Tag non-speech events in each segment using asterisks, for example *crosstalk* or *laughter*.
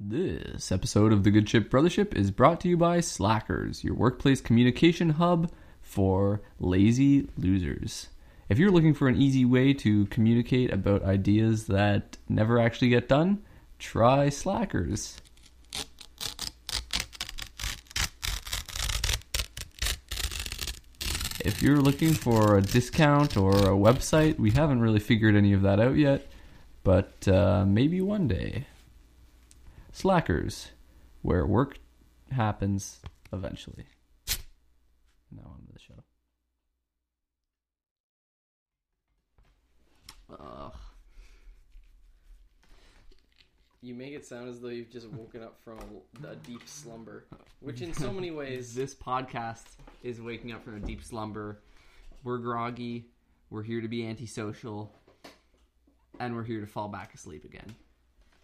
This episode of the Good Ship Brothership is brought to you by Slackers, your workplace communication hub for lazy losers. If you're looking for an easy way to communicate about ideas that never actually get done, try Slackers. If you're looking for a discount or a website, we haven't really figured any of that out yet, but uh, maybe one day. Slackers, where work happens eventually. Now on to the show. Ugh. You make it sound as though you've just woken up from a, a deep slumber, which in so many ways. *laughs* This podcast is waking up from a deep slumber. We're groggy. We're here to be antisocial. And we're here to fall back asleep again.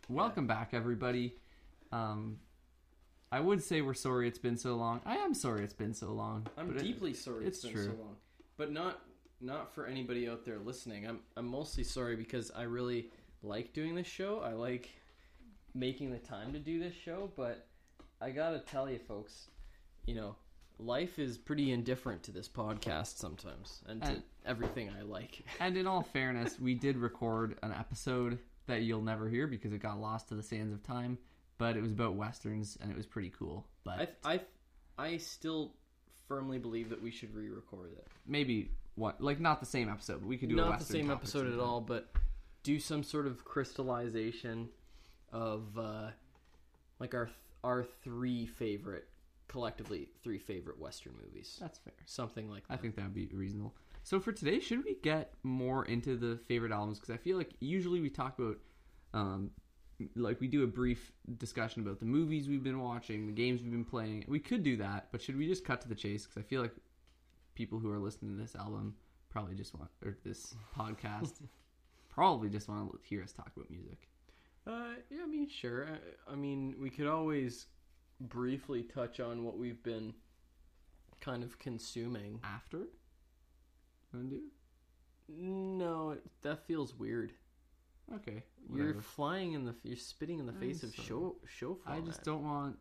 Welcome back, everybody. Um, I would say we're sorry it's been so long. I am sorry it's been so long. I'm but it- deeply sorry it's it's been so long, but not not for anybody out there listening. I'm I'm mostly sorry because I really like doing this show. I like making the time to do this show, but I gotta tell you, folks, you know, life is pretty indifferent to this podcast sometimes, and to And- everything I like. *laughs* And in all fairness, we did record an episode that you'll never hear because it got lost to the sands of time. But it was about westerns, and it was pretty cool. But I I I still firmly believe that we should re-record it. maybe what, like not the same episode, but we could do a not the western same topic episode at sometime. all, but do some sort of crystallization of uh, like our our three favorite collectively three favorite Western movies, That's fair. something like that. I think that would be reasonable. So for today, should we get more into the favorite albums? Because I feel like usually we talk about, um, like we do a brief discussion about the movies we've been watching, the games we've been playing. We could do that, but should we just cut to the chase? Because I feel like people who are listening to this album probably just want, or this *laughs* podcast, probably just want to hear us talk about music. Uh, yeah, I mean, sure. I, I mean, we could always briefly touch on what we've been kind of consuming. After, want to do? No, it, that feels weird. Okay, You're flying in the, you're spitting in the I'm face of sorry. show show I just don't want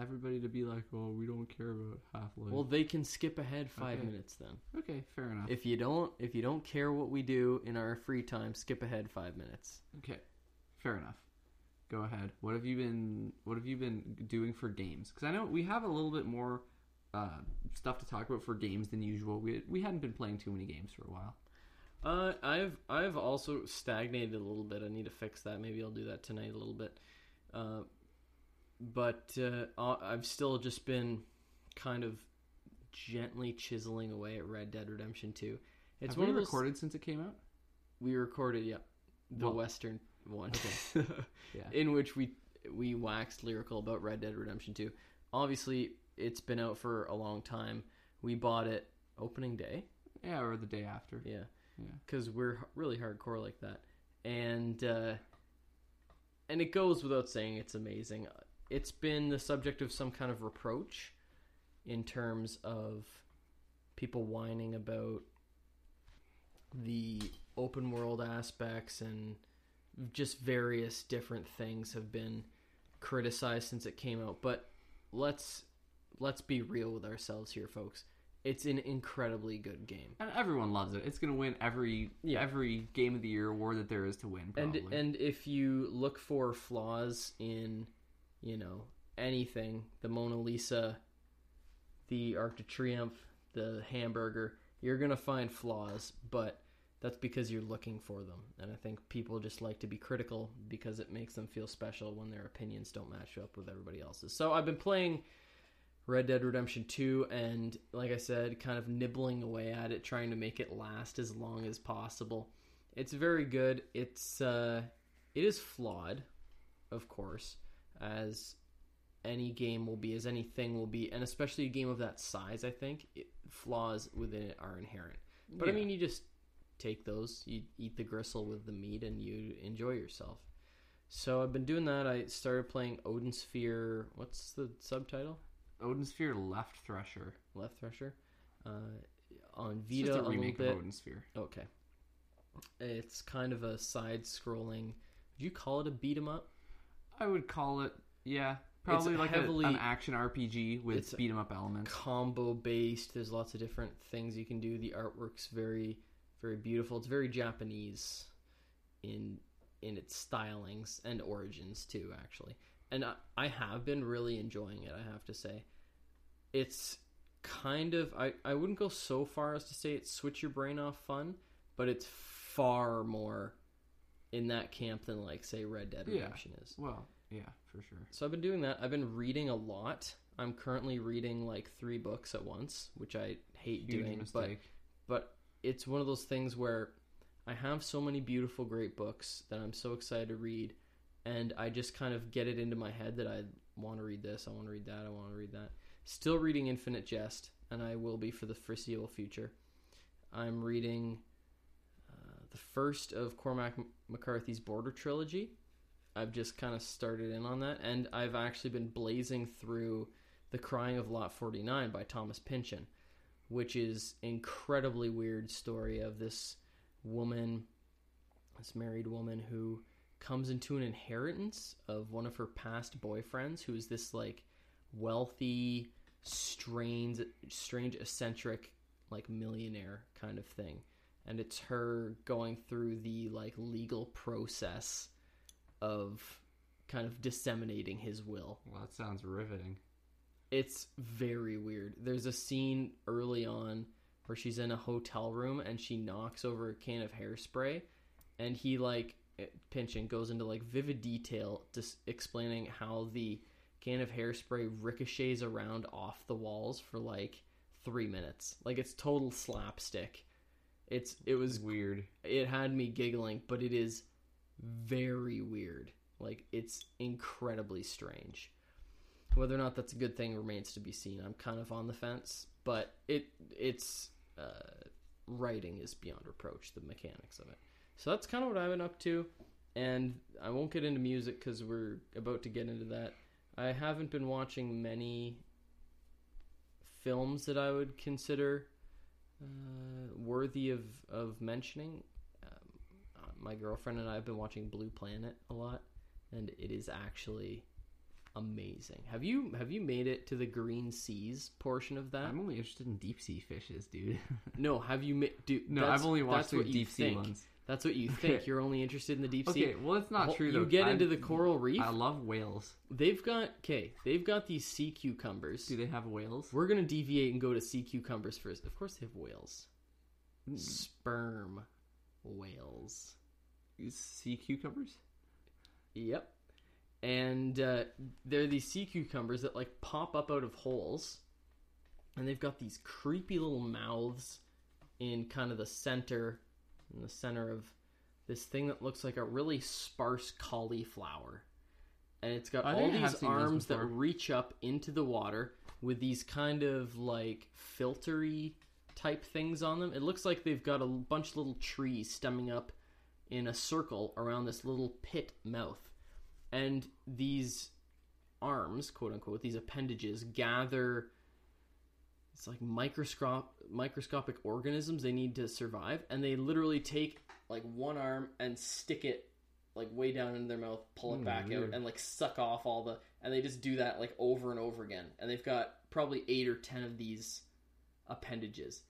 everybody to be like, "Oh, we don't care about Half Life." Well, they can skip ahead five Okay. minutes then. okay, fair enough. If you don't, if you don't care what we do in our free time, skip ahead five minutes. Okay, fair enough. Go ahead. What have you been What have you been doing for games? Because I know we have a little bit more uh, stuff to talk about for games than usual. We we hadn't been playing too many games for a while. Uh, I've I've also stagnated a little bit. I need to fix that. Maybe I'll do that tonight a little bit. Uh, but uh, I- I've still just been kind of gently chiseling away at Red Dead Redemption Two. It's have one we those recorded since it came out? we recorded. Yeah, the Well- Western one. *laughs* Yeah. in which we we waxed lyrical about Red Dead Redemption 2. Obviously, it's been out for a long time. We bought it opening day. Yeah, or the day after. Yeah. Yeah. Cuz we're really hardcore like that. And uh and it goes without saying it's amazing. It's been the subject of some kind of reproach in terms of people whining about the open world aspects and just various different things have been criticized since it came out but let's let's be real with ourselves here folks it's an incredibly good game And everyone loves it. It's gonna win every Yeah. every Game of the Year award that there is to win. and and if you look for flaws in you know anything the mona lisa the arc de triomphe the hamburger you're gonna find flaws but that's because you're looking for them and i think people just like to be critical because it makes them feel special when their opinions don't match up with everybody else's so i've been playing red dead redemption 2 and like i said kind of nibbling away at it trying to make it last as long as possible it's very good. It's uh, it is flawed, of course, as any game will be, as anything will be, and especially a game of that size. I think it, flaws within it are inherent. But I mean, you just take those, you eat the gristle with the meat, and you enjoy yourself. So I've been doing that. I started playing Odin Sphere. What's the subtitle? Odin Sphere Leifthrasir. Left Thresher. Uh, on It's Vita just a remake bit. of Odin Sphere. Okay. It's kind of a side scrolling. Would you call it a beat 'em up? I would call it, yeah, probably like a- an action RPG with it's- beat 'em up elements. combo based. There's lots of different things you can do. The artwork's very, very beautiful. It's very Japanese in in its stylings and origins too, actually. And I, I have been really enjoying it. I have to say, it's kind of I I wouldn't go so far as to say it's switch your brain off fun, but it's far more in that camp than like say Red Dead Yeah. Redemption is. Well, yeah, for sure. So I've been doing that. I've been reading a lot. I'm currently reading like three books at once, which I hate Huge doing, mistake. but but it's one of those things where I have so many beautiful great books that I'm so excited to read and I just kind of get it into my head that I want to read this, I want to read that, I want to read that. Still reading Infinite Jest and I will be for the foreseeable future. I'm reading uh, the first of Cormac McCarthy's Border trilogy. I've just kind of started in on that, and I've actually been blazing through The Crying of Lot 49 by Thomas Pynchon, which is incredibly weird story of this woman, this married woman who comes into an inheritance of one of her past boyfriends, who is this like wealthy, strange, strange, eccentric, like millionaire kind of thing, and it's her going through the like legal process of kind of disseminating his will. Well, that sounds riveting. It's very weird. There's a scene early on where she's in a hotel room and she knocks over a can of hairspray, and he like Pynchon goes into like vivid detail, just explaining how the can of hairspray ricochets around off the walls for like three minutes. Like it's total slapstick. It's it was Weird. it had me giggling, but it is very weird. Like it's incredibly strange. Whether or not that's a good thing remains to be seen. I'm kind of on the fence, but it it's uh, writing is beyond reproach. The mechanics of it. So that's kind of what I've been up to, and I won't get into music because we're about to get into that. I haven't been watching many films that I would consider uh, worthy of of mentioning. Um, uh, my girlfriend and I have been watching Blue Planet a lot, and it is actually amazing. Have you have you made it to the Green Seas portion of that? I'm only interested in deep sea fishes, dude. *laughs* no, have you made? No, I've only watched the deep sea think. ones. That's what you think. You're only interested in the deep sea. Okay, well, it's not Well, true. You get I- into the coral reef. I love whales. They've got okay. They've got these sea cucumbers. Do they have whales? We're gonna deviate and go to sea cucumbers first. Of course, they have whales. Mm. Sperm whales. Sea cucumbers? Yep. And uh, they're these sea cucumbers that like pop up out of holes, and they've got these creepy little mouths in kind of the center, in the center of this thing that looks like a really sparse cauliflower, and it's got I all think I have these arms that reach up into the water with these kind of like filtery type things on them. It looks like they've got a bunch of little trees stemming up in a circle around this little pit mouth. And these arms, quote unquote, these appendages gather it's like microscope microscopic organisms they need to survive and they literally take like one arm and stick it like way down into their mouth, pull it Hmm, back out and like suck off all the and they just do that like over and over again. And they've got probably 8 or 10 of these appendages.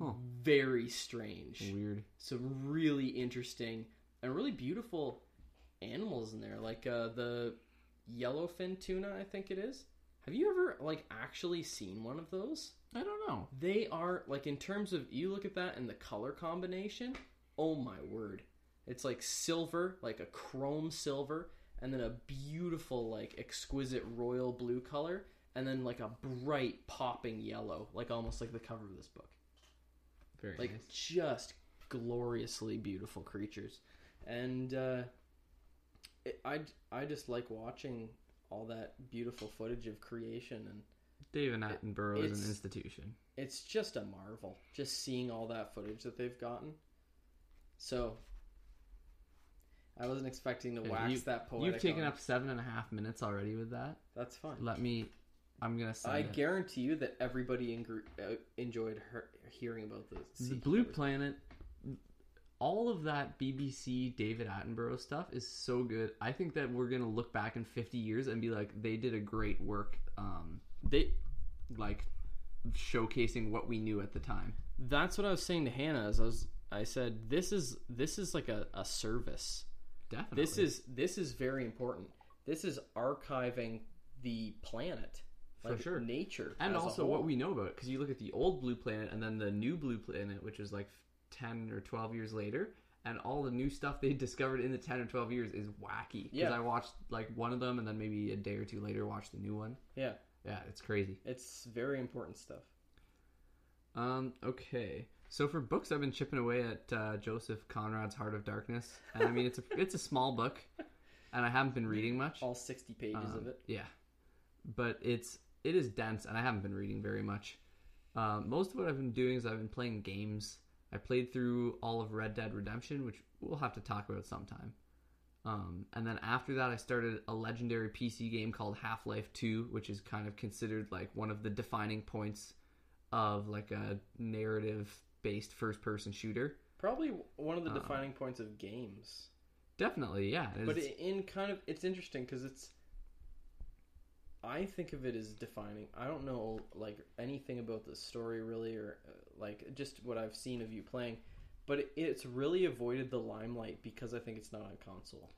Huh. Very strange Weird. some really interesting and really beautiful animals in there like uh, the yellowfin tuna i think it is have you ever like actually seen one of those I don't know. they are like in terms of you look at that and the color combination oh my word it's like silver like a chrome silver and then a beautiful like exquisite royal blue color and then like a bright popping yellow like almost like the cover of this book Very like nice. just gloriously beautiful creatures and uh it, i i just like watching all that beautiful footage of creation and David Attenborough is it's- an institution. it's just a marvel just seeing all that footage that they've gotten so i wasn't expecting to wax you- that poetic You've taken on. up seven and a half minutes already with that. that's fine Let me. I'm gonna i it. guarantee you that everybody in, uh, enjoyed her, hearing about this the Blue Planet. all of that BBC David Attenborough stuff is so good. I think that we're gonna look back in 50 years and be like, they did a great work, um, They like showcasing what we knew at the time. that's what I was saying to Hannah as I was I said this is this is like a, a service. Definitely, This is this is very important. This is archiving the planet. For sure. nature. and also what we know about it because you look at the old blue planet and then the new blue planet, which is like 10 or 12 years later. And all the new stuff they *laughs* discovered in the 10 or 12 years is wacky. Because Yeah. I watched like one of them and then maybe a day or two later watched the new one. Yeah. Yeah, it's crazy. It's very important stuff. Um, okay. So for books, I've been chipping away at uh, Joseph Conrad's Heart of Darkness, and I mean it's a *laughs* it's a small book, and I haven't been reading much. All sixty pages Um, of it. Yeah, but it's it is dense, and I haven't been reading very much. Um, most of what I've been doing is I've been playing games. I played through all of Red Dead Redemption, which we'll have to talk about sometime. Um, and then after that, I started a legendary PC game called Half Life Two, which is kind of considered like one of the defining points of like a narrative-based first-person shooter. Probably one of the Um, defining points of games. Definitely, yeah. But in kind of it's interesting because it's I think of it as defining. I don't know like anything about the story really or uh, like just what I've seen of you playing, but it's really avoided the limelight because I think it's not on console.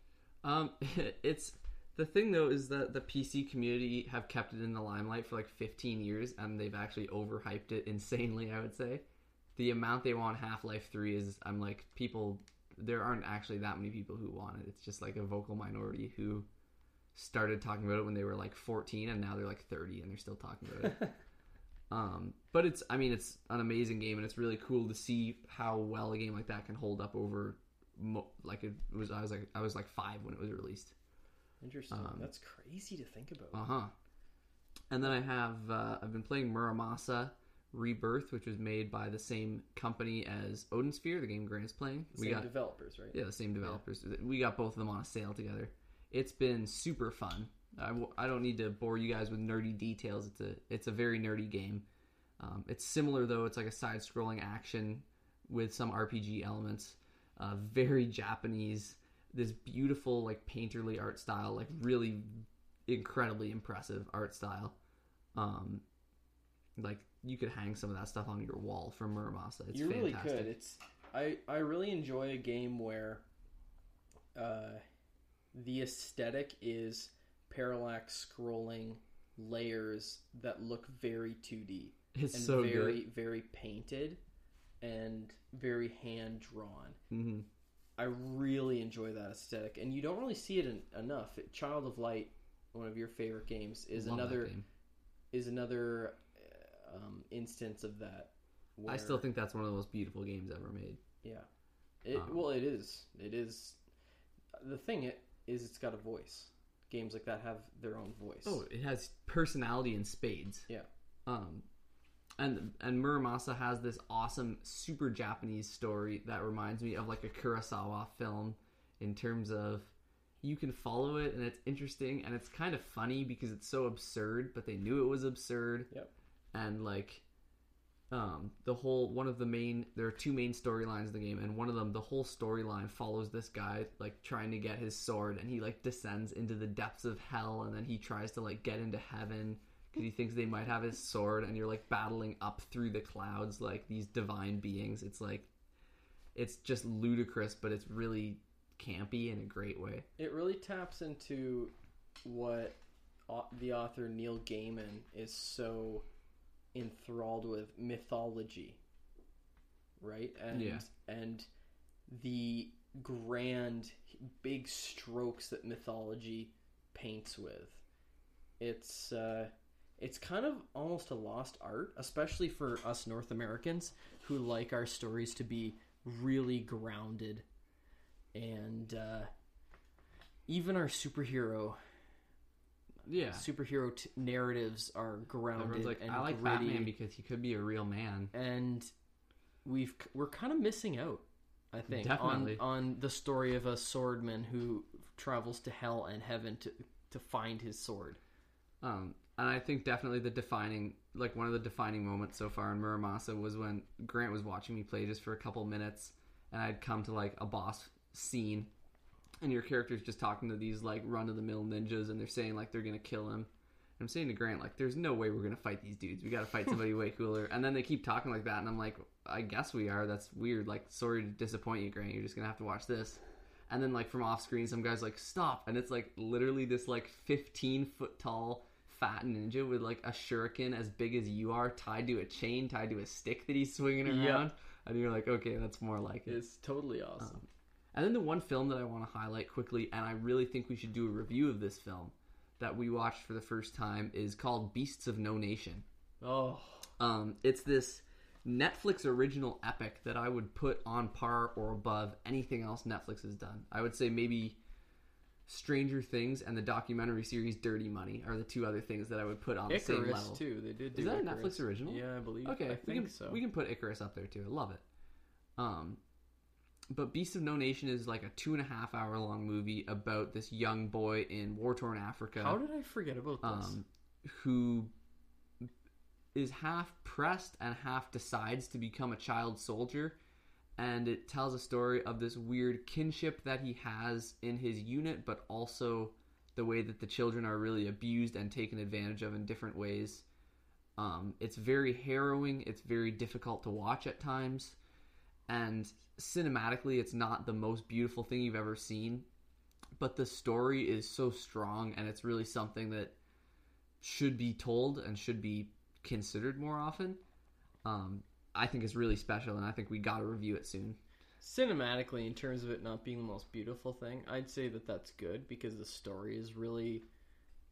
Um, *laughs* it's the thing though is that the PC community have kept it in the limelight for like 15 years, and they've actually overhyped it *laughs* insanely. I would say the amount they want Half Life Three is I'm like people. There aren't actually that many people who want it. It's just like a vocal minority who started talking about it when they were like 14, and now they're like 30, and they're still talking about it. *laughs* Um, but it's, I mean, it's an amazing game, and it's really cool to see how well a game like that can hold up over, mo- like it was. I was like, I was like five when it was released. Interesting. Um, That's crazy to think about. Uh huh. And then I have, uh, I've been playing Muramasa Rebirth, which was made by the same company as Odin Sphere, the game Grant's playing. Same we got developers, right? yeah, the same developers. We got both of them on a sale together. It's been super fun. I, w- I don't need to bore you guys with nerdy details. It's a it's a very nerdy game. Um, it's similar though. It's like a side-scrolling action with some RPG elements. Uh, very Japanese. This beautiful like painterly art style, like really incredibly impressive art style. Um, like you could hang some of that stuff on your wall from Muramasa. It's you really fantastic. could. It's I I really enjoy a game where uh the aesthetic is parallax scrolling layers that look very 2D It's and so very good. very painted and very hand drawn. hmm I really enjoy that aesthetic and you don't really see it en- enough. Child of Light, one of your favorite games is Love another game. is another uh, um, instance of that. I still think that's one of the most beautiful games ever made. Yeah. It, Um, well, it is. It is. The thing it is, it's got a voice. Games like that have their own voice. Oh, it has personality in spades. Yeah. Um, and and Muramasa has this awesome, super Japanese story that reminds me of like a Kurosawa film in terms of you can follow it and it's interesting and it's kind of funny because it's so absurd, but they knew it was absurd. Yep. And like um the whole one of the main there are two main storylines in the game and one of them the whole storyline follows this guy like trying to get his sword and he like descends into the depths of hell and then he tries to like get into heaven because he thinks they might have his sword and you're like battling up through the clouds like these divine beings. It's like it's just ludicrous but it's really campy in a great way. It really taps into what the author Neil Gaiman is so enthralled with mythology, right? And Yeah. and the grand, big strokes that mythology paints with. It's uh, it's kind of almost a lost art, especially for us North Americans who like our stories to be really grounded and uh, even our superhero yeah superhero t- narratives are grounded everyone's like and i like gritty, batman because he could be a real man and we've we're kind of missing out. I think Definitely. on on the story of a swordman who travels to hell and heaven to to find his sword. Um, and I think definitely the defining, like one of the defining moments so far in Muramasa was when Grant was watching me play just for a couple minutes, and I'd come to like a boss scene, and your character's just talking to these like run of the mill ninjas, and they're saying like they're gonna kill him. I'm saying to Grant, like, there's no way we're gonna fight these dudes. We gotta fight somebody *laughs* way cooler. And then they keep talking like that, and I'm like, I guess we are. That's weird. Like, sorry to disappoint you, Grant. You're just gonna have to watch this. And then like from off screen, some guy's like, stop, and it's like literally this like 15 foot tall fat ninja with like a shuriken as big as you are, tied to a chain, tied to a stick that he's swinging around. Yeah. And you're like, okay, that's more like it. It's totally awesome. Um, And then the one film that I want to highlight quickly, and I really think we should do a review of this film that we watched for the first time, is called Beasts of No Nation. oh, Um, it's this Netflix original epic that I would put on par or above anything else Netflix has done. I would say maybe Stranger Things and the documentary series Dirty Money are the two other things that I would put on the same Icarus level. too. They did. Do Is that a Netflix original? Yeah, I believe. Okay, I we think can, so. We can put Icarus up there too. I love it. Um, but Beast of No Nation is like a two and a half hour long movie about this young boy in war torn Africa. How did I forget about this? um, who is half pressed and half decides to become a child soldier. And it tells a story of this weird kinship that he has in his unit, but also the way that the children are really abused and taken advantage of in different ways. Um, it's very harrowing. It's very difficult to watch at times. And cinematically, it's not the most beautiful thing you've ever seen. But the story is so strong, and it's really something that should be told and should be considered more often. Um, I think it's really special, and I think we got to review it soon. Cinematically, in terms of it not being the most beautiful thing, I'd say that that's good because the story is really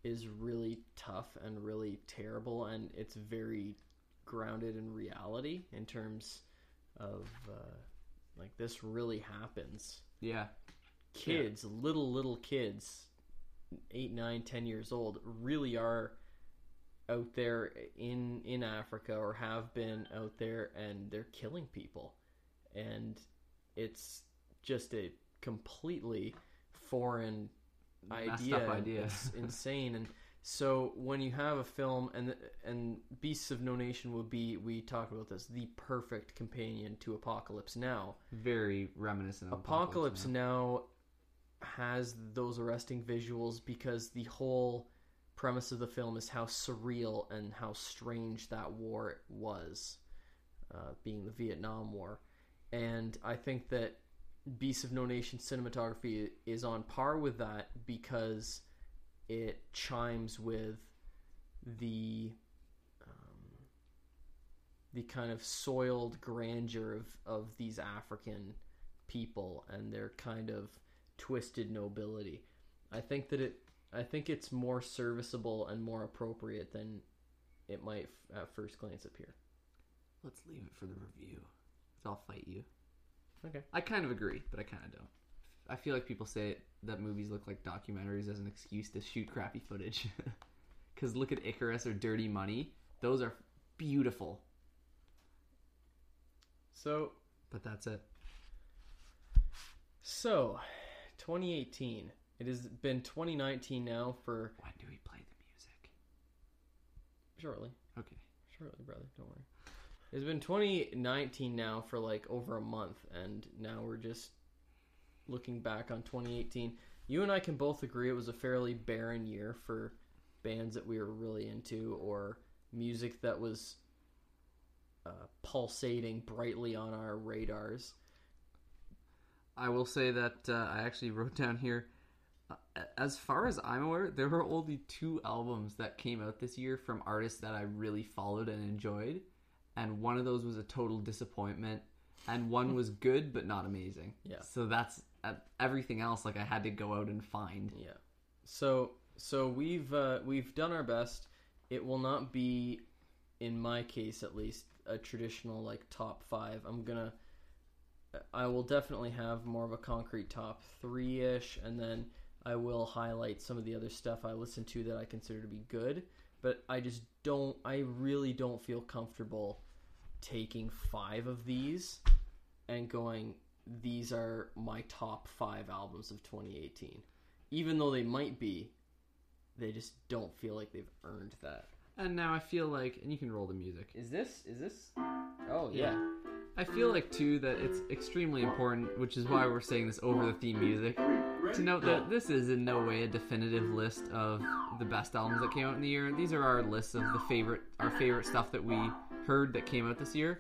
is really tough and really terrible, and it's very grounded in reality in terms of uh, like this really happens. Yeah, Kids, little little kids, eight, nine, ten years old, really are out there in in Africa or have been out there, and they're killing people, and it's just a completely foreign idea. idea. It's *laughs* insane. And so when you have a film and and Beasts of No Nation would be we talked about this the perfect companion to Apocalypse Now. very reminiscent of Apocalypse Now. Now has those arresting visuals because the whole premise of the film is how surreal and how strange that war was, uh, being the Vietnam War. And I think that Beasts of No Nation cinematography is on par with that because it chimes with the um, the kind of soiled grandeur of, of these African people and their kind of twisted nobility. I think that it I think it's more serviceable and more appropriate than it might f- at first glance appear. Let's leave it for the review. I'll fight you. Okay. I kind of agree, but I kind of don't. I feel like people say that movies look like documentaries as an excuse to shoot crappy footage. *laughs* Because look at Icarus or Dirty Money; those are beautiful. So But that's it. so 2018. It has been 2019 now for When do we play the music? shortly. Okay. Shortly, brother. Don't worry. It's been 2019 now for like over a month, and now we're just looking back on 2018. You and I can both agree it was a fairly barren year for bands that we were really into or music that was uh, pulsating brightly on our radars. I will say that uh, I actually wrote down here. Uh, as far as I'm aware, there were only two albums that came out this year from artists that I really followed and enjoyed, and one of those was a total disappointment, and one *laughs* was good but not amazing. Yeah. So that's everything else. Like I had to go out and find. Yeah. So so we've uh, we've done our best. It will not be, in my case at least, a traditional like top five. I'm gonna. I will definitely have more of a concrete top three ish, and then I will highlight some of the other stuff I listen to that I consider to be good. But I just don't. I really don't feel comfortable taking five of these and going. These are my top five albums of 2018 even though they might be, they just don't feel like they've earned that. And now I feel like, and you can roll the music. Is this? Is this? Oh yeah. I feel like too that it's extremely important, which is why we're saying this over the theme music, to note that this is in no way a definitive list of the best albums that came out in the year. These are our lists of the favorite, our favorite stuff that we heard that came out this year.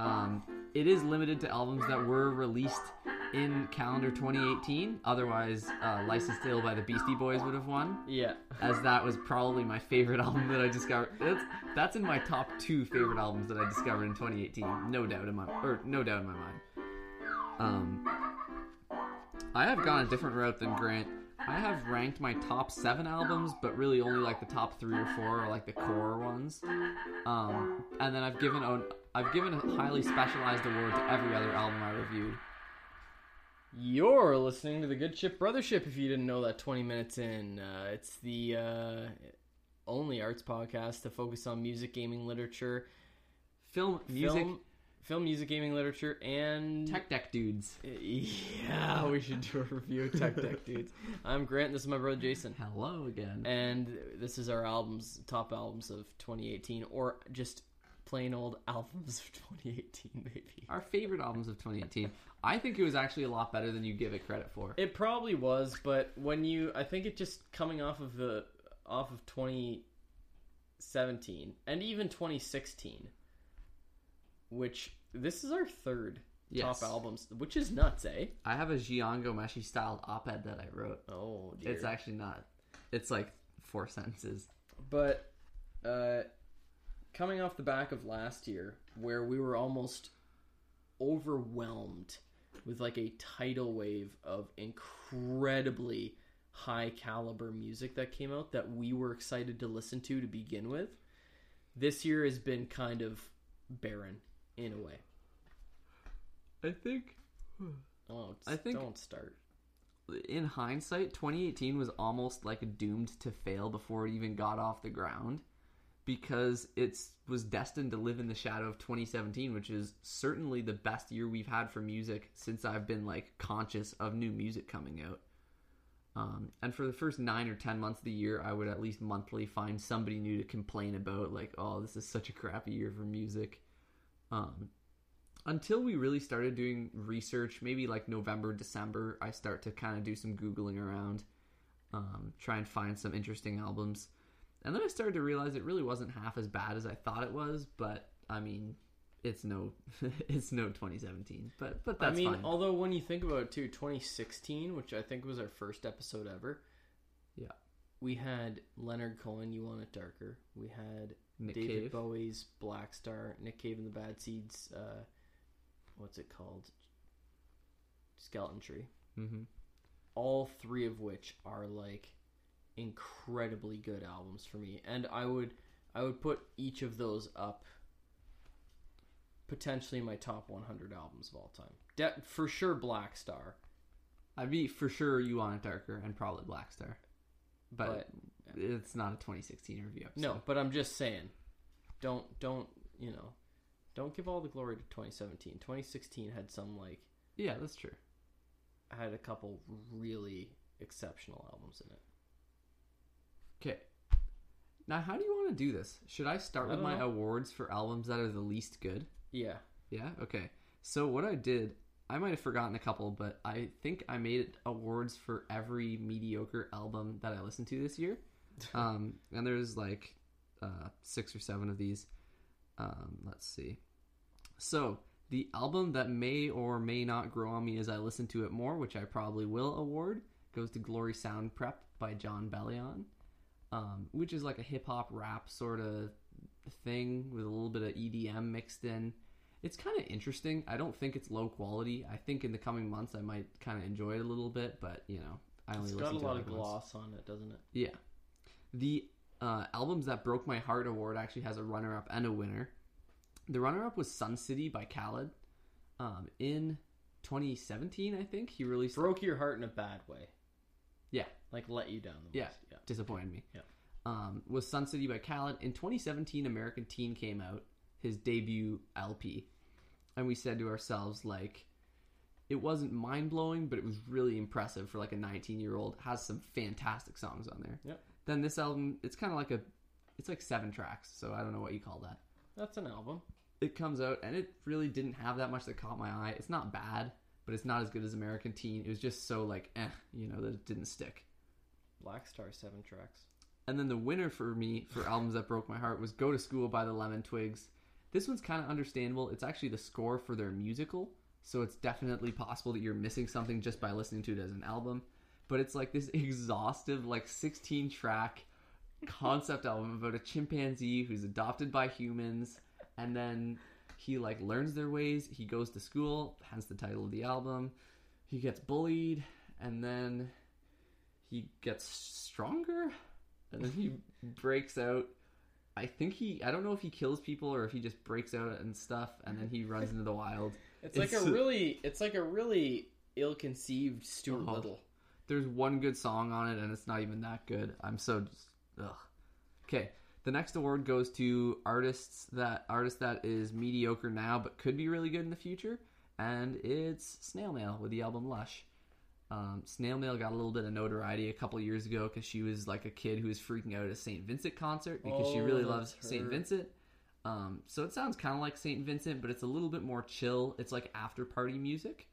Um, it is limited to albums that were released in calendar 2018. Otherwise, uh, "Licensed Ill" by the Beastie Boys would have won Yeah. as that was probably my favorite *laughs* album that I discovered. That's that's in my top two favorite albums that I discovered in 2018, no doubt in my or no doubt in my mind. Um, I have gone a different route than Grant. I have ranked my top seven albums, but really only like the top three or four are like the core ones. Um, and then I've given a I've given a highly specialized award to every other album I reviewed. You're listening to the Good Ship Brothership. If you didn't know that, 20 minutes in, uh, it's the uh, only arts podcast to focus on music, gaming, literature, Film, music, film, film, music, gaming, literature, and tech deck dudes. *laughs* Yeah, we should do a review of Tech Deck Dudes. I'm Grant. This is my brother Jason, Hello again. and this is our albums, top albums of 2018, or just plain old albums of *laughs* 2018, maybe. our favorite albums of 2018. I think it was actually a lot better than you give it credit for. It probably was, but when you, I think it just coming off of the off of 2017 and even 2016, which this is our third Yes. top albums, which is nuts, eh? I have a Giango Meshi styled op-ed that I wrote. Oh dear. It's actually not. It's like four sentences. But uh, coming off the back of last year, where we were almost overwhelmed with like a tidal wave of incredibly high caliber music that came out that we were excited to listen to to begin with, this year has been kind of barren in a way. I think Oh, I think- don't start. in hindsight, 2018 was almost like doomed to fail before it even got off the ground because it was destined to live in the shadow of 2017, which is certainly the best year we've had for music since I've been like conscious of new music coming out. Um, and for the first nine or ten months of the year, I would at least monthly find somebody new to complain about, like, "Oh, this is such a crappy year for music." Um, until we really started doing research, maybe like November, December, I start to kind of do some googling around, um, try and find some interesting albums, and then I started to realize it really wasn't half as bad as I thought it was. But I mean, it's no, *laughs* it's no 2017. But but that's I mean, fine. although when you think about it too, 2016, which I think was our first episode ever. Yeah. We had Leonard Cohen, You Want It Darker. We had Nick David Cave. Bowie's Blackstar, Nick Cave and the Bad Seeds, uh, what's it called? Skeleton Tree. Mm-hmm. All three of which are like incredibly good albums for me. And I would I would put each of those up potentially in my top 100 albums of all time. De- for sure Blackstar. I'd be for sure you want it darker and probably Blackstar, but, But- it's not a 2016 review episode. No, but I'm just saying don't don't, you know, don't give all the glory to 2017. 2016 had some like Yeah, that's true. had a couple really exceptional albums in it. Okay. Now, how do you want to do this? Should I start I with my know. awards for albums that are the least good? Yeah. Yeah. Okay. So what I did, I might have forgotten a couple, but I think I made awards for every mediocre album that I listened to this year. *laughs* Um, and there's like uh, six or seven of these. Um, let's see. So the album that may or may not grow on me as I listen to it more, which I probably will award, goes to Glory Sound Prep by Jon Bellion, um, which is like a hip hop rap sort of thing with a little bit of EDM mixed in. It's kind of interesting. I don't think it's low quality. I think in the coming months I might kind of enjoy it a little bit, but you know, I only It's got a lot of once. gloss on it, doesn't it? Yeah. The uh, albums that broke my heart award actually has a runner up and a winner. The runner up was Sun City by Khalid. Um, in 2017, I think he released. Broke your heart in a bad way. Yeah. Like let you down the Yeah. most. Yeah. disappointed me. Yeah. Um, was Sun City by Khalid. In 2017, American Teen came out, his debut LP, and we said to ourselves like, it wasn't mind blowing, but it was really impressive for like a 19 year old. Has some fantastic songs on there. Yep. Then this album, it's kind of like a, it's like seven tracks, so I don't know what you call that. That's an album. it comes out and it really didn't have that much that caught my eye. It's not bad, but it's not as good as American Teen. It was just so like, eh, you know, that it didn't stick. Blackstar seven tracks. And then the winner for me for albums that broke my heart was Go to School by the Lemon Twigs. This one's kind of understandable. It's actually the score for their musical, so it's definitely possible that you're missing something just by listening to it as an album. But it's like this *laughs* exhaustive, like 16 track concept album about a chimpanzee who's adopted by humans, and then he like learns their ways. He goes to school, hence the title of the album. He gets bullied, and then he gets stronger and then he *laughs* breaks out. I think he. I don't know if he kills people or if he just breaks out and stuff, and then he runs into the wild. *laughs* It's, like a uh, really, it's like a really ill-conceived Stuart Oh. Little. There's one good song on it, and it's not even that good. I'm so just ugh. Okay, the next award goes to artists that artist that is mediocre now but could be really good in the future, and it's Snail Mail with the album Lush. Um, Snail Mail got a little bit of notoriety a couple years ago because she was like a kid who was freaking out at a St. Vincent concert because she Oh, really loves St. Vincent. Um, so it sounds kind of like St. Vincent, but it's a little bit more chill. It's like after party music.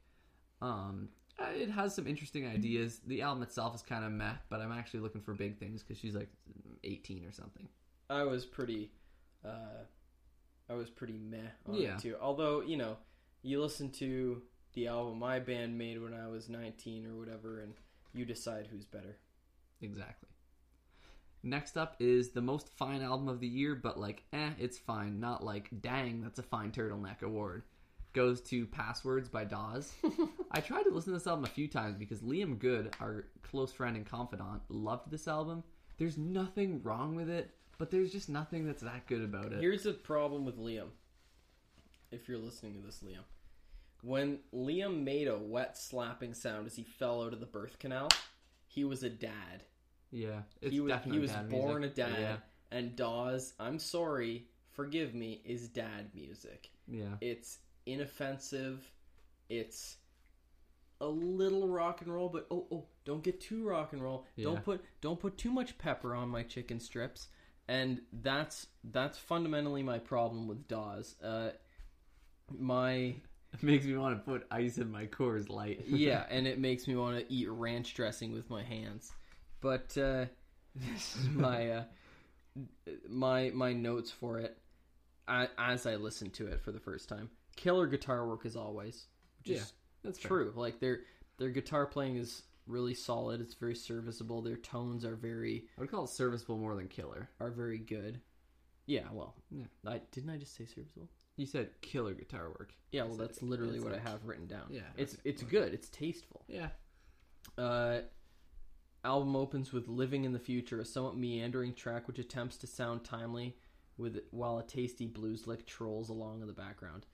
Um, it has some interesting ideas. The album itself is kind of meh, but I'm actually looking for big things because she's like 18 or something. I was pretty, uh, I was pretty meh on Yeah. it too. Although you know, you listen to the album my band made when I was 19 or whatever, and you decide who's better. Exactly. Next up is the most fine album of the year, but like, eh, it's fine. Not like, dang, that's a fine turtleneck award. Goes to Passwords by Dawes. *laughs* I tried to listen to this album a few times because Liam Good, our close friend and confidant, loved this album. There's nothing wrong with it, but there's just nothing that's that good about it. Here's the problem with Liam. If you're listening to this, Liam, when Liam made a wet slapping sound as he fell out of the birth canal, he was a dad. yeah, it's he was definitely he was dad born music. a dad, Yeah, and Dawes, I'm sorry, forgive me, is dad music. yeah. It's inoffensive. It's a little rock and roll, but oh oh, don't get too rock and roll. Yeah. Don't put don't put too much pepper on my chicken strips. And that's that's fundamentally my problem with Dawes. Uh, my *laughs* It makes me want to put ice in my Coors Light. *laughs* yeah, and it makes me want to eat ranch dressing with my hands. But uh, this *laughs* is my uh, my my notes for it as I listened to it for the first time. Killer guitar work as always, Yeah, that's fair. true. Like their their guitar playing is really solid. It's very serviceable. Their tones are very I would call it serviceable more than killer. are very good. Yeah, well, Yeah. I didn't I just say serviceable? You said killer guitar work. Yeah, well, that's literally what I have written down. Yeah, it's okay. it's good. It's tasteful. Yeah. Uh, album opens with "Living in the Future," a somewhat meandering track which attempts to sound timely, with while a tasty blues lick trolls along in the background,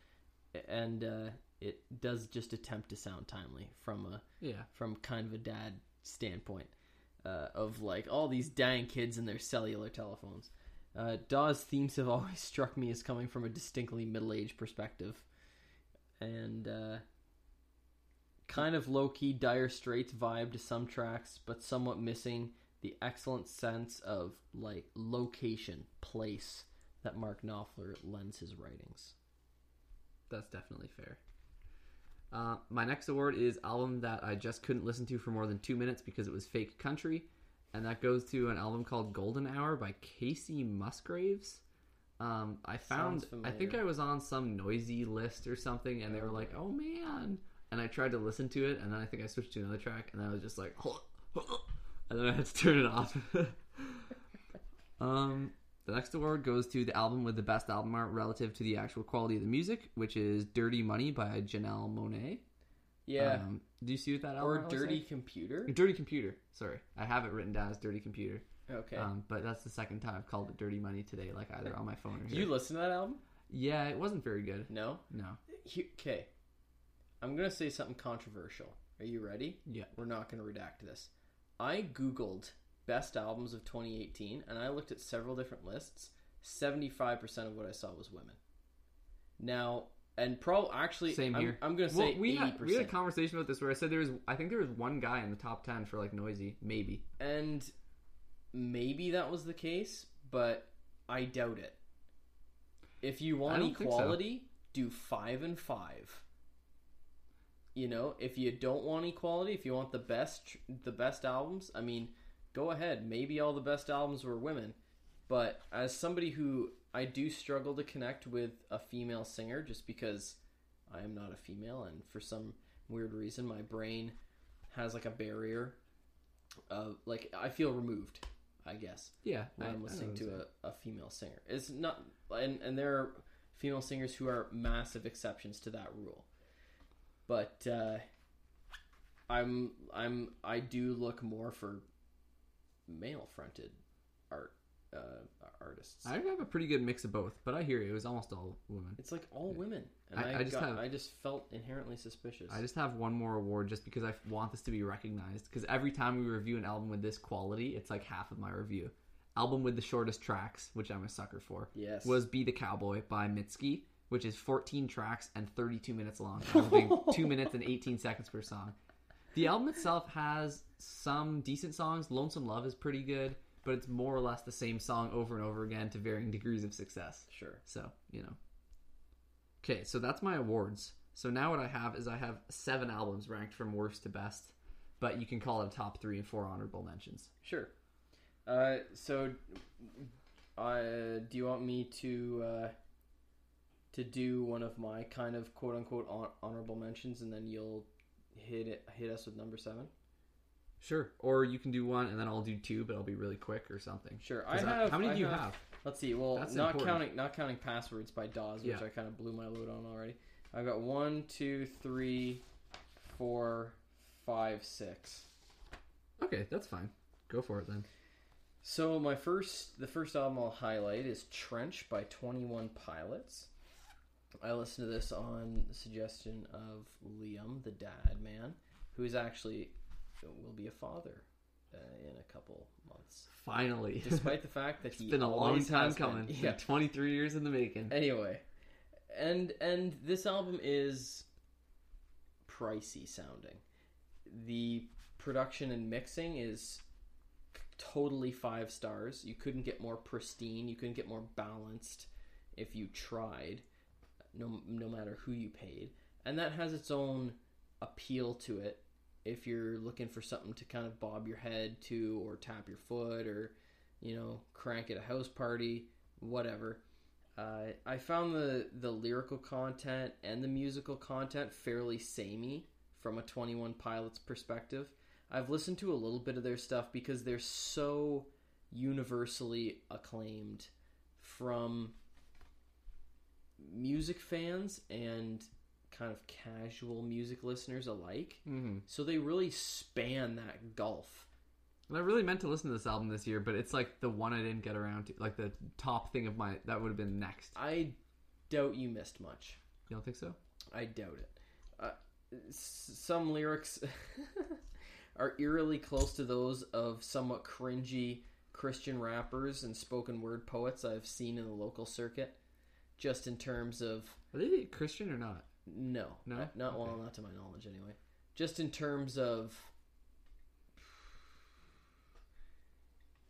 and uh, it does just attempt to sound timely from a Yeah. from kind of a dad standpoint uh, of like all these dying kids and their cellular telephones. Uh, Dawes themes have *laughs* always struck me as coming from a distinctly middle-aged perspective, and uh, kind of low-key Dire Straits vibe to some tracks, but somewhat missing the excellent sense of like location, place that Mark Knopfler lends his writings. That's definitely fair. Uh, my next award is album that I just couldn't listen to for more than two minutes because it was fake country, and that goes to an album called Golden Hour by Kacey Musgraves. Um, I found I think. I was on some Noisey list or something, and they were like, "Oh man!" And I tried to listen to it, and then I think I switched to another track, and then I was just like, *laughs* and then I had to turn it off. *laughs* um, the next award goes to the album with the best album art relative to the actual quality of the music, which is "Dirty Money" by Janelle Monáe. Yeah, Um, do you see what that album or Dirty like? Computer. Dirty Computer. Sorry, I have it written down as Dirty Computer. Okay. Um, but that's the second time I've called it Dirty Money today, like either on my phone or *laughs* here. you listen to that album? yeah, it wasn't very good. No. No. Okay. I'm gonna say something controversial. Are you ready? Yeah. We're not gonna redact this. I googled best albums of 2018, and I looked at several different lists. 75% of what I saw was women. Now, and pro actually, Same I'm, here. I'm gonna Well, say we 80%. had, we had a conversation about this where I said there was, I think there was one guy in the top 10 for like Noisey, maybe. and maybe that was the case, but I doubt it. If you want don't so. equality, do five and five. You know, if you don't want equality, if you want the best, the best albums, I mean, go ahead. Maybe all the best albums were women, but as somebody who I do struggle to connect with a female singer, just because I am not a female, and for some weird reason, my brain has like a barrier. Of like, I feel removed. I guess Yeah, when I- I'm listening to a, a female singer. It's not, and and there are female singers who are massive exceptions to that rule. But uh, I'm I'm I do look more for male fronted art uh, artists. I have a pretty good mix of both, but I hear you. It was almost all women. it's like all women, and I- I, I just got, have- I just felt inherently suspicious. I just have one more award just because I want this to be recognized. Because every time we review an album with this quality, it's like half of my review. Album with the shortest tracks, which I'm a sucker for, yes, was "Be the Cowboy" by Mitski, which is 14 tracks and 32 minutes long, *laughs* two minutes and 18 seconds per song. The album itself has some decent songs. "Lonesome Love" is pretty good, but it's more or less the same song over and over again to varying degrees of success. sure. So, you know. Okay, so that's my awards. So now what I have is I have seven albums ranked from worst to best, but you can call it a top three and four honorable mentions. Sure. Uh, so, uh, do you want me to uh, to do one of my kind of quote unquote hon- honorable mentions, and then you'll hit it hit us with number seven? Sure. Or you can do one and then I'll do two, but I'll be really quick or something. Sure. I- have. how many I do you have? Let's see. Well, That's not important. counting not counting passwords by Dawes, which Yeah. I kind of blew my load on already. I've got one, two, three, four, five, six. Okay, that's fine. Go for it then. So my first, the first album I'll highlight is Trench by Twenty One Pilots. I listened to this on the suggestion of Liam, the dad man, who is actually will be a father uh, in a couple months, Finally. *laughs* despite the fact that it's he been a long time has been. coming. Yeah. *laughs* 23 years in the making. Anyway, and and this album is pricey sounding. The production and mixing is totally five stars. You couldn't get more pristine. You couldn't get more balanced if you tried. No, no matter who you paid, and that has its own appeal to it. If you're looking for something to kind of bob your head to, or tap your foot, or you know, crank at a house party, whatever. Uh, I found the the lyrical content and the musical content fairly samey from a Twenty One Pilots perspective. I've listened to a little bit of their stuff because they're so universally acclaimed from music fans and kind of casual music listeners alike. hmm So they really span that gulf. And I really meant to listen to this album this year, but it's like the one I didn't get around to. Like the top thing of my that would have been next. I doubt you missed much. You don't think so? I doubt it. Uh, s- some lyrics *laughs* are eerily close to those of somewhat cringy Christian rappers and spoken word poets I've seen in the local circuit. Just in terms of Are they Christian or not? no, No? Uh, not well, not to my knowledge anyway. Just in terms of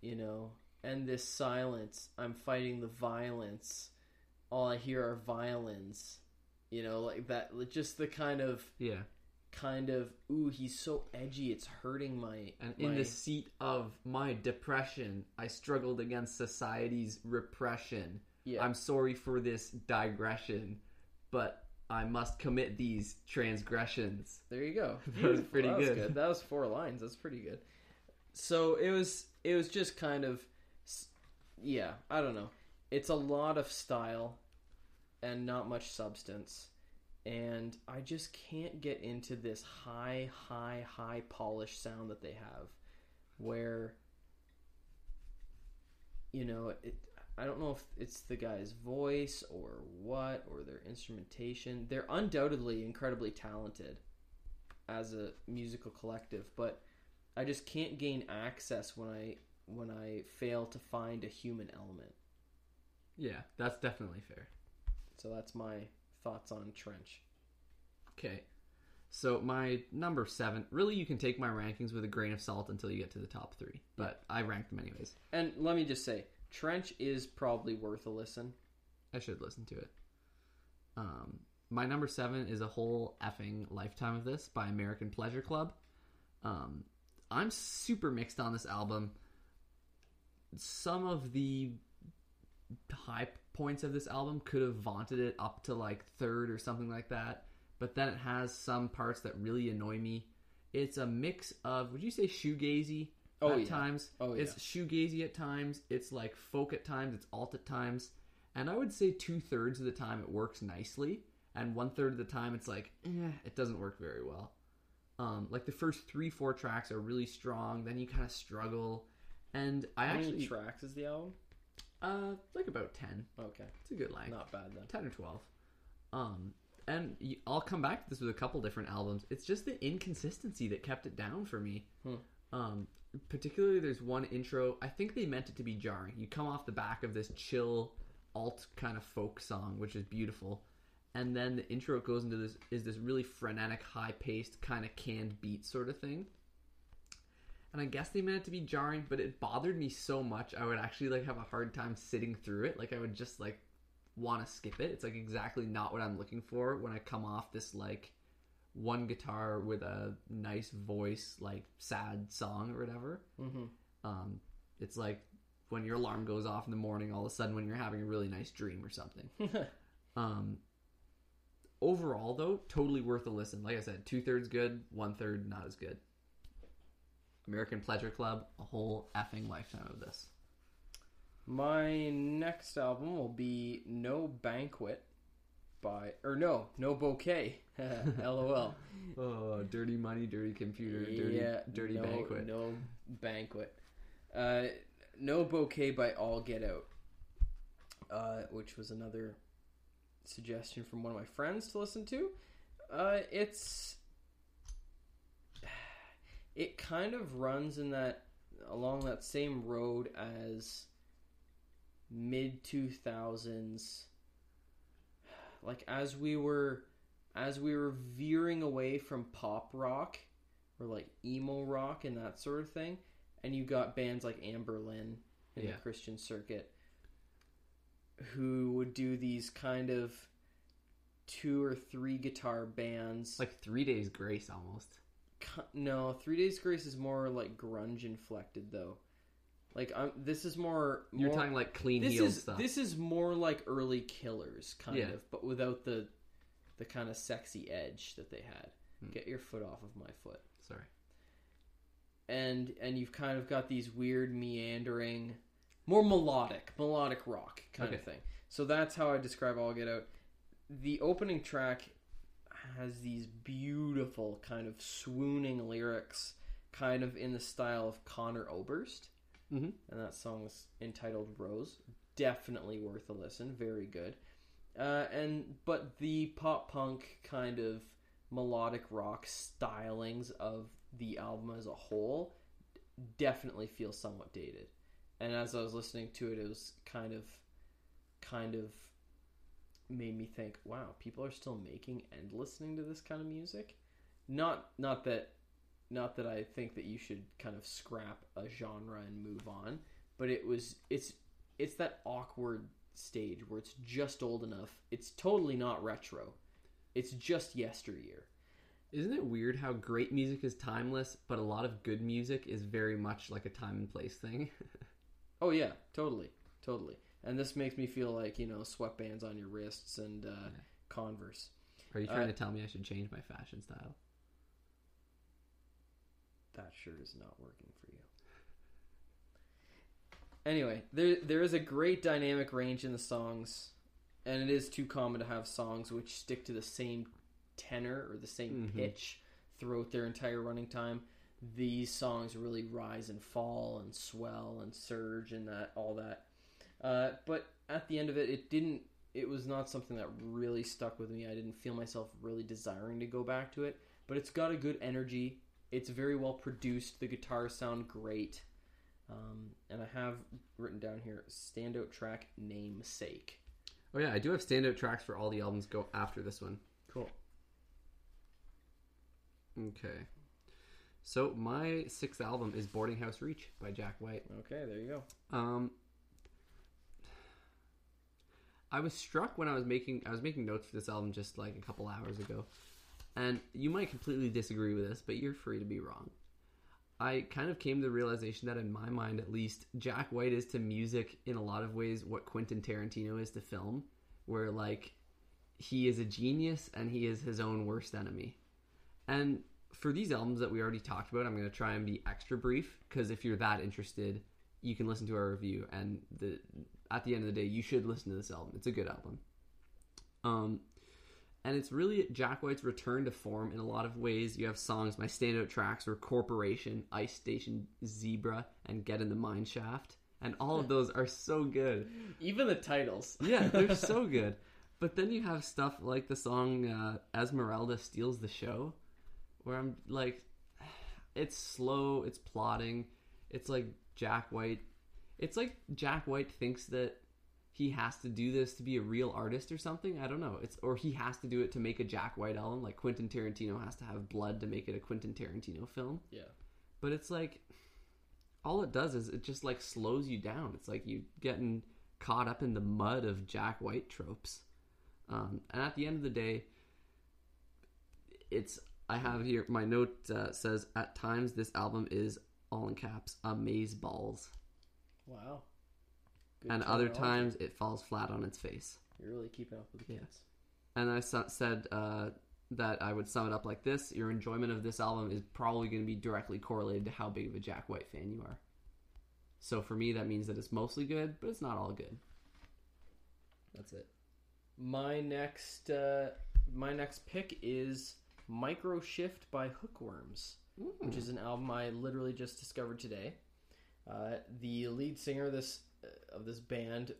you know, and this silence. I'm fighting the violence. All I hear are violins. You know, like that. Just the kind of Yeah. kind of ooh, he's so edgy. It's hurting my. And in my- the seat of my depression, I struggled against society's repression. Yeah, I'm sorry for this digression, but I must commit these transgressions. There you go. *laughs* That was pretty That was good. That was four lines. That's pretty good. So it was. It was just kind of. Yeah, I don't know. It's a lot of style, and not much substance, and I just can't get into this high, high, high polished sound that they have, where. You know, it. I don't know if it's the guy's voice or what, or their instrumentation. They're undoubtedly incredibly talented as a musical collective, but I just can't gain access when I when I fail to find a human element. Yeah, that's definitely fair. So that's my thoughts on Trench. Okay. So my number seven, really you can take my rankings with a grain of salt until you get to the top three. But I ranked them anyways. And let me just say, Trench is probably worth a listen. I should listen to it. Um, my number seven is a whole effing lifetime of this by American Pleasure Club. Um, I'm super mixed on this album. Some of the high points of this album could have vaunted it up to like third or something like that, but then it has some parts that really annoy me. It's a mix of, would you say shoegazy Oh, at yeah. times? Oh, It's shoegazy at times. It's like folk at times. It's alt at times. And I would say two thirds of the time it works nicely, and one third of the time it's like, eh, it doesn't work very well. Um, like the first three, four tracks are really strong. Then you kind of struggle, and I How actually many tracks is the album? uh like about ten. Okay, It's a good length. not bad then. 10 or 12 um and I'll come back to this with a couple different albums it's just the inconsistency that kept it down for me Hmm. Um particularly there's one intro i think they meant it to be jarring you come off the back of this chill alt kind of folk song which is beautiful and then the intro goes into this is this really frenetic high paced kind of canned beat sort of thing and I guess they meant it to be jarring, but it bothered me so much I would actually like have a hard time sitting through it. Like I would just like want to skip it. It's like exactly not what I'm looking for when I come off this like one guitar with a nice voice, like sad song or whatever. Mm-hmm. Um, it's like when your alarm goes off in the morning, all of a sudden when you're having a really nice dream or something. *laughs* Um, overall, though, totally worth a listen. Like I said, two thirds good, one third not as good. American Pleasure Club, a whole effing lifetime of this. My next album will be No Banquet by or no, No Bouquet. *laughs* LOL. Oh, dirty money, dirty computer, dirty, dirty no, banquet. No banquet. Uh, no bouquet by All Get Out, uh, which was another suggestion from one of my friends to listen to. Uh, it's *sighs* it kind of runs in that along that same road as mid two thousands. *sighs* Like as we were as we were veering away from pop rock or like emo rock and that sort of thing, and you got bands like Anberlin in Yeah. the Christian circuit who would do these kind of two or three guitar bands. Like Three Days Grace almost. No, Three Days Grace is more like grunge inflected though. Like I'm, this is more. You're more, talking like clean this is stuff. this is more like early Killers kind Yeah. of, but without the the kind of sexy edge that they had. Hmm. Get your foot off of my foot. Sorry. And and you've kind of got these weird meandering, more melodic, melodic rock kind of thing. So that's how I describe All Get Out. The opening track has these beautiful kind of swooning lyrics, kind of in the style of Conor Oberst. Mhm. And that song is entitled Rose. Definitely worth a listen. Very good. Uh, and but the pop punk kind of melodic rock stylings of the album as a whole definitely feel somewhat dated. And as I was listening to it, it was kind of, kind of made me think, wow, people are still making and listening to this kind of music. Not, not that, not that I think that you should kind of scrap a genre and move on, but it was, it's, it's that awkward stage where it's just old enough. It's totally not retro. It's just yesteryear. Isn't it weird how great music is timeless, but a lot of good music is very much like a time and place thing? *laughs* Oh yeah, totally, totally. And this makes me feel like you know sweatbands on your wrists and uh, Converse. Are you trying Uh, to tell me I should change my fashion style? That sure is not working for you. Anyway, there there is a great dynamic range in the songs, and it is too common to have songs which stick to the same tenor or the same Mhm. pitch throughout their entire running time. These songs really rise and fall and swell and surge and that all that. Uh, but at the end of it, it didn't. It was not something that really stuck with me. I didn't feel myself really desiring to go back to it. But it's got a good energy. It's very well produced. The guitars sound great. Um, and I have written down here standout track namesake. Oh yeah, I do have standout tracks for all the albums go after this one. Cool. Okay. So my sixth album is Boarding House Reach by Jack White. Okay, there you go. Um, I was struck when I was making I was making notes for this album just like a couple hours ago, and you might completely disagree with this, but you're free to be wrong. I kind of came to the realization that in my mind, at least, Jack White is to music in a lot of ways what Quentin Tarantino is to film, where like he is a genius and he is his own worst enemy. And for these albums that we already talked about, I'm going to try and be extra brief because if you're that interested, you can listen to our review. And the at the end of the day, you should listen to this album. It's a good album. Um, and it's really Jack White's return to form in a lot of ways. You have songs. My standout tracks were "Corporation," "Ice Station," "Zebra," and "Get in the Mine Shaft." And all of those are so good. Even the titles. *laughs* Yeah, they're *laughs* so good. But then you have stuff like the song uh, "Esmeralda Steals the Show," where I'm like, *sighs* it's slow, it's plotting, it's like Jack White. It's like Jack White thinks that he has to do this to be a real artist or something. I don't know. It's or he has to do it to make a Jack White album, like Quentin Tarantino has to have blood to make it a Quentin Tarantino film. Yeah. But it's like all it does is it just like slows you down. It's like you getting caught up in the mud of Jack White tropes. Um, and at the end of the day, it's I have here my note uh, says at times this album is all in caps amaze balls, Wow. Good and other times it falls flat on its face. You're really keeping up with the Yeah. And I sa- said uh, that I would sum it up like this: Your enjoyment of this album is probably going to be directly correlated to how big of a Jack White fan you are. So for me, that means that it's mostly good, but it's not all good. That's it. My next uh, my next pick is Microshift by Hookworms, which is an album I literally just discovered today. Uh, the lead singer this of this band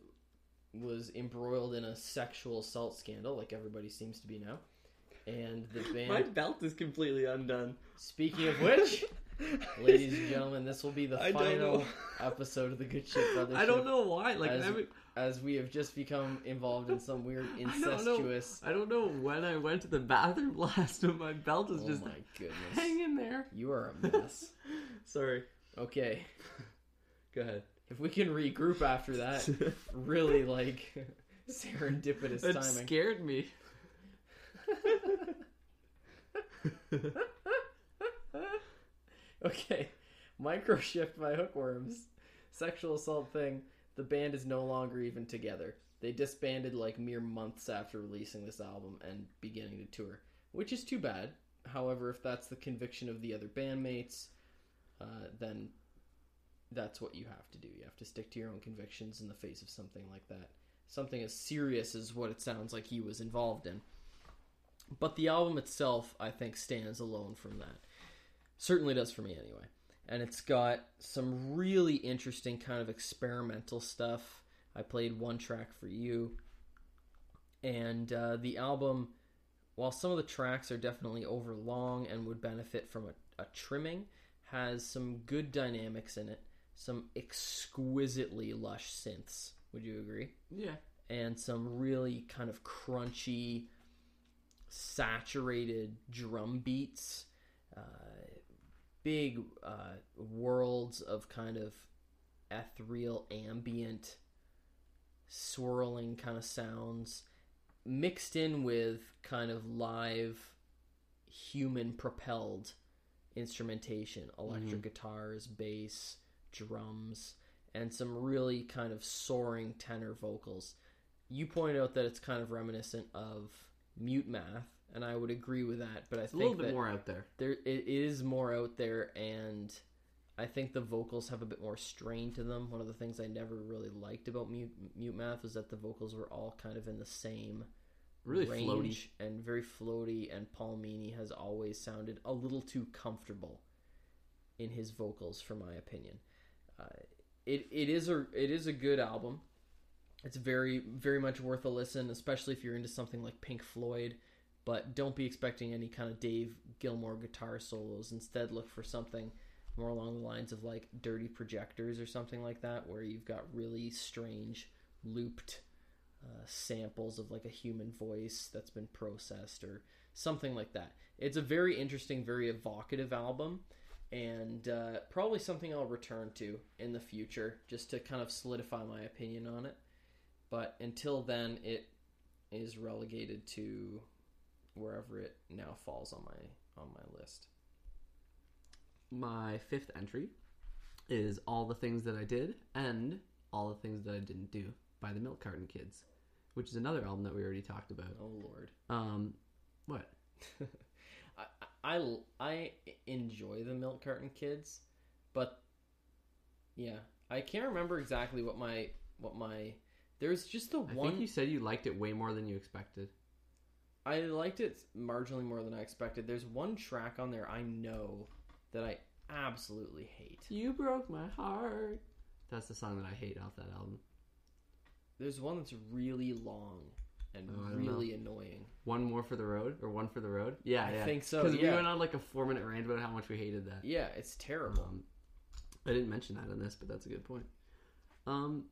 was embroiled in a sexual assault scandal, like everybody seems to be now. And the *laughs* band. My belt is completely undone. Speaking of which, *laughs* ladies and gentlemen, this will be the I final episode of the Good Shit Brothers. *laughs* I don't know why. Like As- every, as we have just become involved in some weird I don't know. incestuous. I don't know when I went to the bathroom last, but my belt is Oh just my goodness. hanging there. You are a mess. Sorry. Okay. Go ahead. If we can regroup after that, *laughs* really like serendipitous It timing. scared me. *laughs* okay. Microshift by Hookworms. Sexual assault thing. The band is no longer even together. They disbanded like mere months after releasing this album and beginning to tour, which is too bad. However, if that's the conviction of the other bandmates, uh, then that's what you have to do. You have to stick to your own convictions in the face of something like that. Something as serious as what it sounds like he was involved in. But the album itself, I think, stands alone from that. Certainly does for me, anyway. And it's got some really interesting kind of experimental stuff. I played one track for you. And uh, the album, while some of the tracks are definitely overlong and would benefit from a, a trimming, has some good dynamics in it. Some exquisitely lush synths. Would you agree? Yeah. and some really kind of crunchy, saturated drum beats, uh, big uh, worlds of kind of ethereal, ambient, swirling kind of sounds, mixed in with kind of live, human propelled instrumentation, electric guitars, bass, drums, and some really kind of soaring tenor vocals. You point out that it's kind of reminiscent of Mute Math, and I would agree with that. But I It's a think little bit more out there. there it is more out there, and I think the vocals have a bit more strain to them. One of the things I never really liked about Mute, Mute Math was that the vocals were all kind of in the same Really range floaty. and very floaty. And Paul Meany has always sounded a little too comfortable in his vocals, for my opinion. Uh, it it is a it is a good album. It's very very much worth a listen, especially if you're into something like Pink Floyd. But don't be expecting any kind of Dave Gilmour guitar solos. Instead, look for something more along the lines of like Dirty Projectors or something like that, where you've got really strange looped uh, samples of like a human voice that's been processed or something like that. It's a very interesting, very evocative album, and uh, probably something I'll return to in the future just to kind of solidify my opinion on it. but until then, it is relegated to wherever it now falls on my on my list. My fifth entry is All the Things That I Did and All the Things That I Didn't Do by the Milk Carton Kids, which is another album that we already talked about. Oh Lord. Um, what? *laughs* I, I, enjoy the milk carton kids, but yeah, I can't remember exactly what my what my there's just the I one think you said you liked it way more than you expected. I liked it marginally more than I expected. There's one track on there I know that I absolutely hate. You broke my heart. That's the song that I hate off that album. There's one that's really long and Oh, really annoying. One more for the road, or one for the road? Yeah, I yeah. think so, Because we went on like a four-minute rant about how much we hated that. Yeah, it's terrible. Um, I didn't mention that in this, but that's a good point. Um,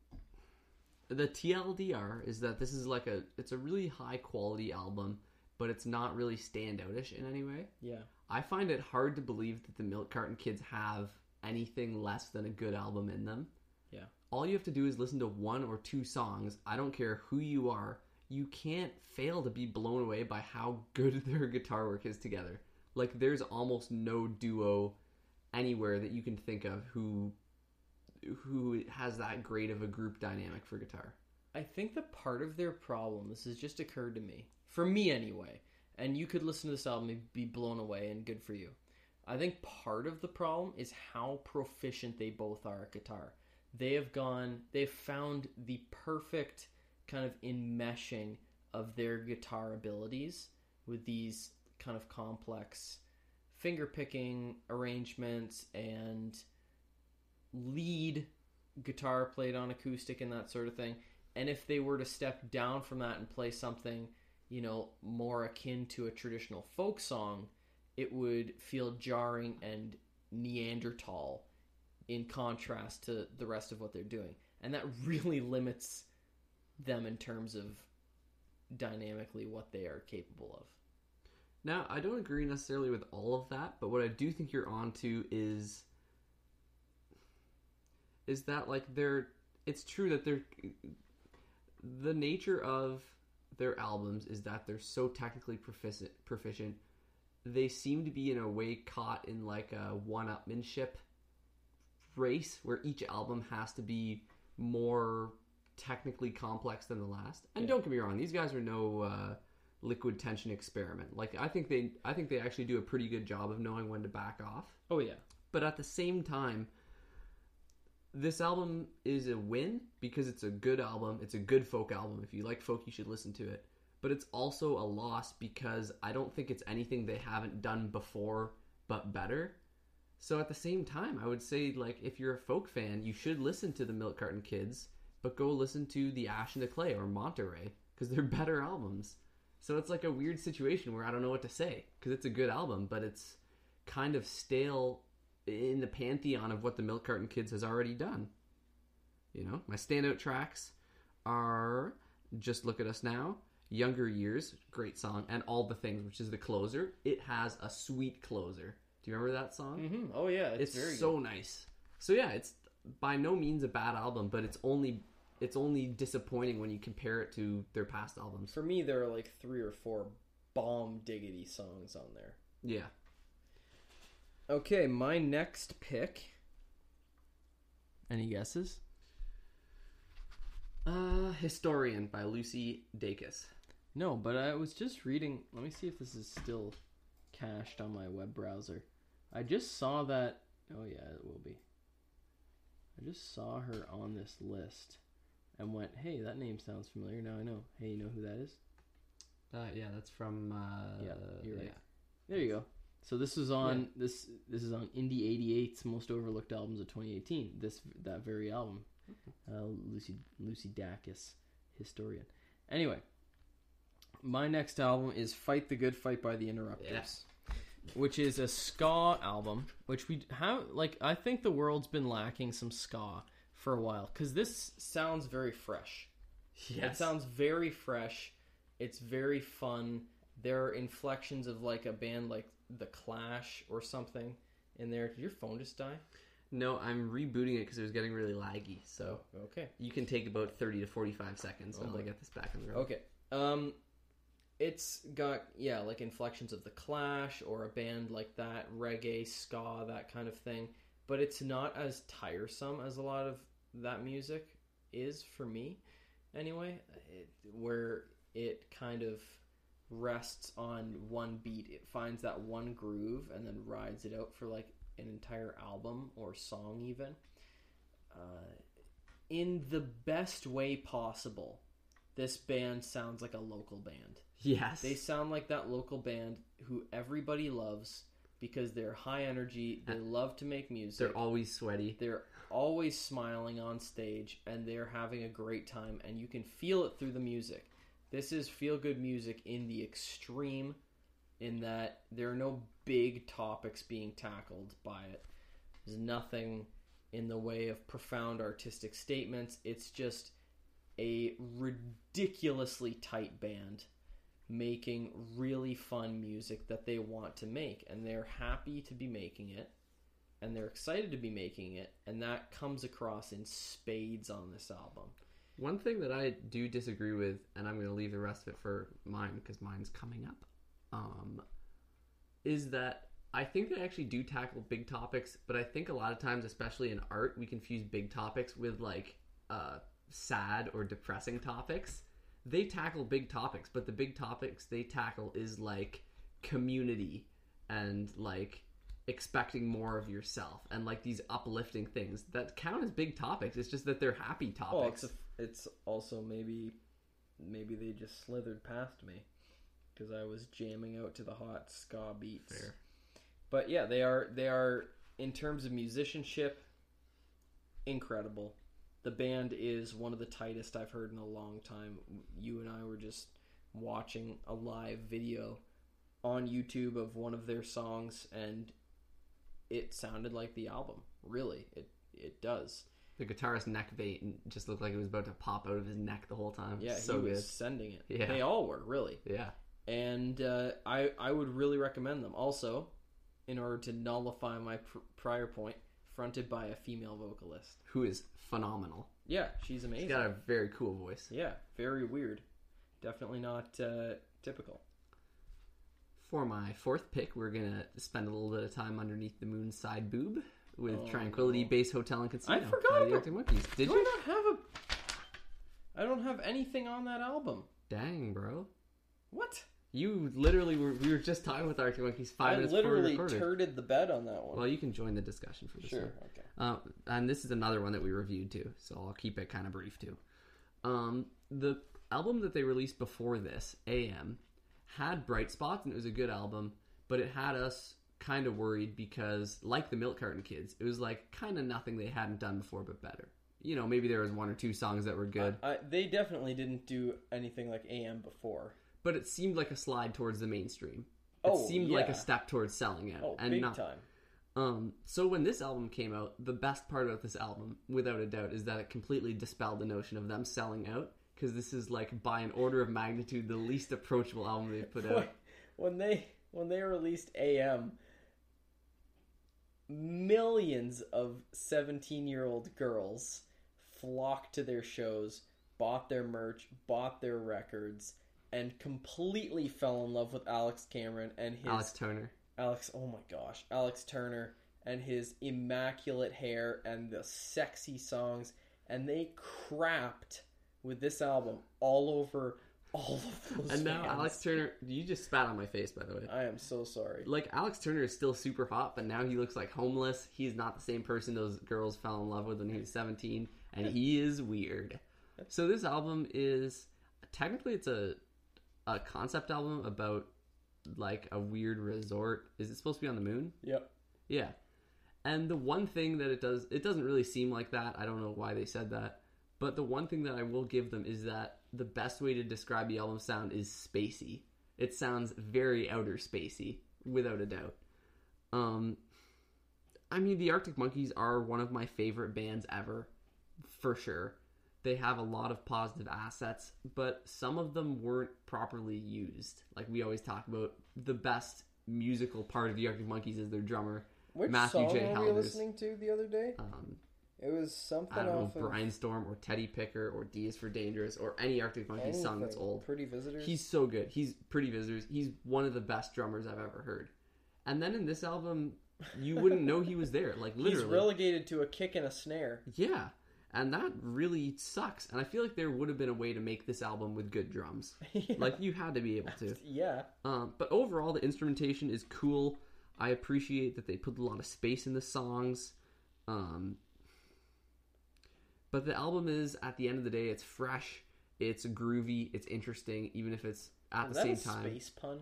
the TLDR is that this is like a it's a really high quality album, but it's not really standoutish in any way. yeah. I find it hard to believe that the Milk Carton Kids have anything less than a good album in them. Yeah. All you have to do is listen to one or two songs. I don't care who you are. You can't fail to be blown away by how good *laughs* their guitar work is together. Like there's almost no duo anywhere that you can think of who who has that great of a group dynamic for guitar. I think that part of their problem, this has just occurred to me, for me anyway, and you could listen to this album and be blown away and good for you. I think part of the problem is how proficient they both are at guitar. They have gone, they've found the perfect kind of enmeshing of their guitar abilities with these kind of complex finger picking arrangements and lead guitar played on acoustic and that sort of thing. And if they were to step down from that and play something, you know, more akin to a traditional folk song, it would feel jarring and Neanderthal in contrast to the rest of what they're doing. And that *laughs* really limits them in terms of dynamically what they are capable of. Now, I don't agree necessarily with all of that, but what I do think you're onto is is that like they're it's true that they're the nature of their albums is that they're so technically proficient proficient they seem to be in a way caught in like a one-upmanship race where each album has to be more technically complex than the last. And Yeah. don't get me wrong these guys are no uh, liquid tension experiment. Like i think they i think they actually do a pretty good job of knowing when to back off. Oh yeah. but at the same time this album is a win because it's a good album. It's a good folk album. If you like folk you should listen to it. But it's also a loss because i don't think it's anything they haven't done before but better. So at the same time i would say like if you're a folk fan you should listen to the milk carton kids but go listen to the ash and the clay or monterey because they're *laughs* better albums so it's like a weird situation where i don't know what to say because it's a good album but it's kind of stale in the pantheon of what the Milk Carton Kids has already done. You know, my standout tracks are Just Look at Us Now, Younger Years, great song, and All the Things, which is the closer. It has a sweet closer. Do you remember that song? Mm-hmm. Oh yeah, it's, It's, very so nice. So yeah, it's by no means a bad album, but it's only it's only disappointing when you compare it to their past albums. For me, there are like three or four bomb diggity songs on there. Yeah. Okay, my next pick. Any guesses? Uh, Historian by Lucy Dacus. No, but I was just reading. Let me see if this is still cached on my web browser. I just saw that. Oh, yeah, it will be. I just saw her on this list and went, hey, that name sounds familiar. Now I know. Hey, you know who that is? Uh, yeah, that's from. Uh, Yeah, you're right. yeah. There you go. So this was on this this is on Indie 88's most overlooked albums of 2018. This that very album, uh, Lucy Lucy Dacus, historian. Anyway, my next album is "Fight the Good Fight" by the Interrupters, Yes. which is a ska album. Which we have like I think the world's been lacking some ska for a while because this sounds very fresh. It sounds very fresh. It's very fun. There are inflections of like a band like The Clash or something in there. Did your phone just die? No, I'm rebooting it because it was getting really laggy. So Okay. you can take about 30 to 45 seconds while my- I get this back on the road. Okay. Um, it's got yeah, like inflections of the Clash or a band like that, reggae, ska, that kind of thing. But it's not as tiresome as a lot of that music is for me, anyway. It, where it kind of rests on one beat, it finds that one groove and then rides it out for like an entire album or song, even. Uh, in the best way possible this band sounds like a local band. Yes. They sound like that local band who everybody loves because they're high energy, they love to make music. They're always sweaty. They're always smiling on stage and they're having a great time and you can feel it through the music. This is feel good music in the extreme in that there are no big topics being tackled by it. There's nothing in the way of profound artistic statements. It's just a ridiculously tight band making really fun music that they want to make and they're happy to be making it and they're excited to be making it and that comes across in spades on this album One thing that I do disagree with, and I'm going to leave the rest of it for mine because mine's coming up, um, is that I think they actually do tackle big topics, but I think a lot of times, especially in art, we confuse big topics with like uh, sad or depressing topics. They tackle big topics, but the big topics they tackle is like community and like expecting more of yourself and like these uplifting things that count as big topics. It's just that they're happy topics. well it's, a, it's also maybe maybe they just slithered past me because i was jamming out to the hot ska beats Fair. but yeah they are they are in terms of musicianship incredible the band is one of the tightest i've heard in a long time you and i were just watching a live video on youtube of one of their songs and it sounded like the album really it it does The guitarist neck vein just looked like it was about to pop out of his neck the whole time. yeah so he good. sending it Yeah. they all were really Yeah, and uh, I I would really recommend them. Also, in order to nullify my pr- prior point, fronted by a female vocalist. who is phenomenal. Yeah, she's amazing. He's got a very cool voice. Yeah, very weird. Definitely not uh, typical. For my fourth pick, we're gonna spend a little bit of time underneath the moon's side boob with Oh, Tranquility no. Base Hotel and Casino. I forgot by the Monkeys. Did Do you? I not have a? I don't have anything on that album. Dang, bro. What? You literally were. We were just talking with Arctic Monkeys five I minutes before we literally recorded. turded the bed on that one. well, you can join the discussion for this one. sure. Okay. Uh, and this is another one that we reviewed too, so I'll keep it kind of brief too. Um, the album that they released before this, AM, had bright spots and it was a good album, but it had us kind of worried because, like the Milk Carton Kids, it was like kind of nothing they hadn't done before, but better. You know, maybe there was one or two songs that were good, I, they definitely didn't do anything like AM before. but it seemed like a slide towards the mainstream. It Oh, seemed like a step towards selling out, Oh, and big not time. Um, so when this album came out, the best part about this album, without a doubt, is that it completely dispelled the notion of them selling out. Because this is like by an order of magnitude the least approachable album they've put out. *laughs* when they when they released AM, millions of seventeen year old girls flocked to their shows, bought their merch, bought their records, and completely fell in love with Alex Cameron and his Alex Turner. Alex, oh my gosh, Alex Turner and his immaculate hair and the sexy songs, and they crapped with this album all over all of those. And now fans. Alex Turner, you just spat on my face, by the way. I am so sorry. Like Alex Turner is still super hot, but now he looks like homeless. He's not the same person those girls fell in love with when he was seventeen, and he is weird. So this album is technically it's a a concept album about like a weird resort. Is it supposed to be on the moon? Yep. Yeah. And the one thing that it does, it doesn't really seem like that. I don't know why they said that. But the one thing that I will give them is that the best way to describe the album sound is spacey. It sounds very outer spacey, without a doubt. Um, I mean, the Arctic Monkeys are one of my favorite bands ever, for sure. They have a lot of positive assets, but some of them weren't properly used. Like we always talk about, the best musical part of the Arctic Monkeys is their drummer. Which Matthew song J. were we listening to the other day? Um, It was something I don't know, off of Brainstorm or Teddy Picker or D is for Dangerous or any Arctic Monkeys song that's old. Pretty Visitors. He's so good. He's Pretty Visitors. He's one of the best drummers I've ever heard. And then in this album, you wouldn't know he was there. Like *laughs* literally, He's relegated to a kick and a snare. yeah. And that really sucks. And I feel like there would have been a way to make this album with good drums. *laughs* Yeah. Like you had to be able to. *laughs* yeah. Um, but overall, the instrumentation is cool. I appreciate that they put a lot of space in the songs. Um, but the album is, at the end of the day, it's fresh, it's groovy, it's interesting, even if it's at Is the same a time. space pun?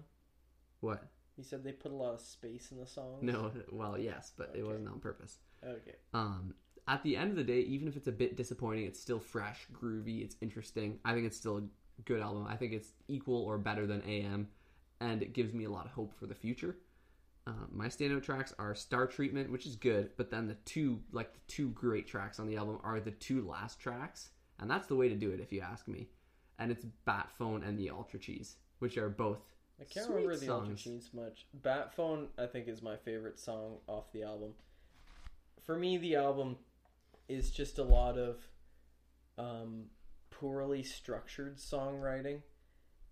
What? He said they put a lot of space in the song. No, well, yes, but it wasn't on purpose. Okay. Um, at the end of the day, even if it's a bit disappointing, it's still fresh, groovy, it's interesting. I think it's still a good album. I think it's equal or better than AM, and it gives me a lot of hope for the future. Uh, my standout tracks are Star Treatment, which is good, but then the two, like the two great tracks on the album, are the two last tracks, and that's the way to do it, if you ask me. And it's Batphone and the Ultracheese, which are both I can't remember the Ultra. Cheese much. Batphone, I think, is my favorite song off the album. For me, the album is just a lot of um, poorly structured songwriting.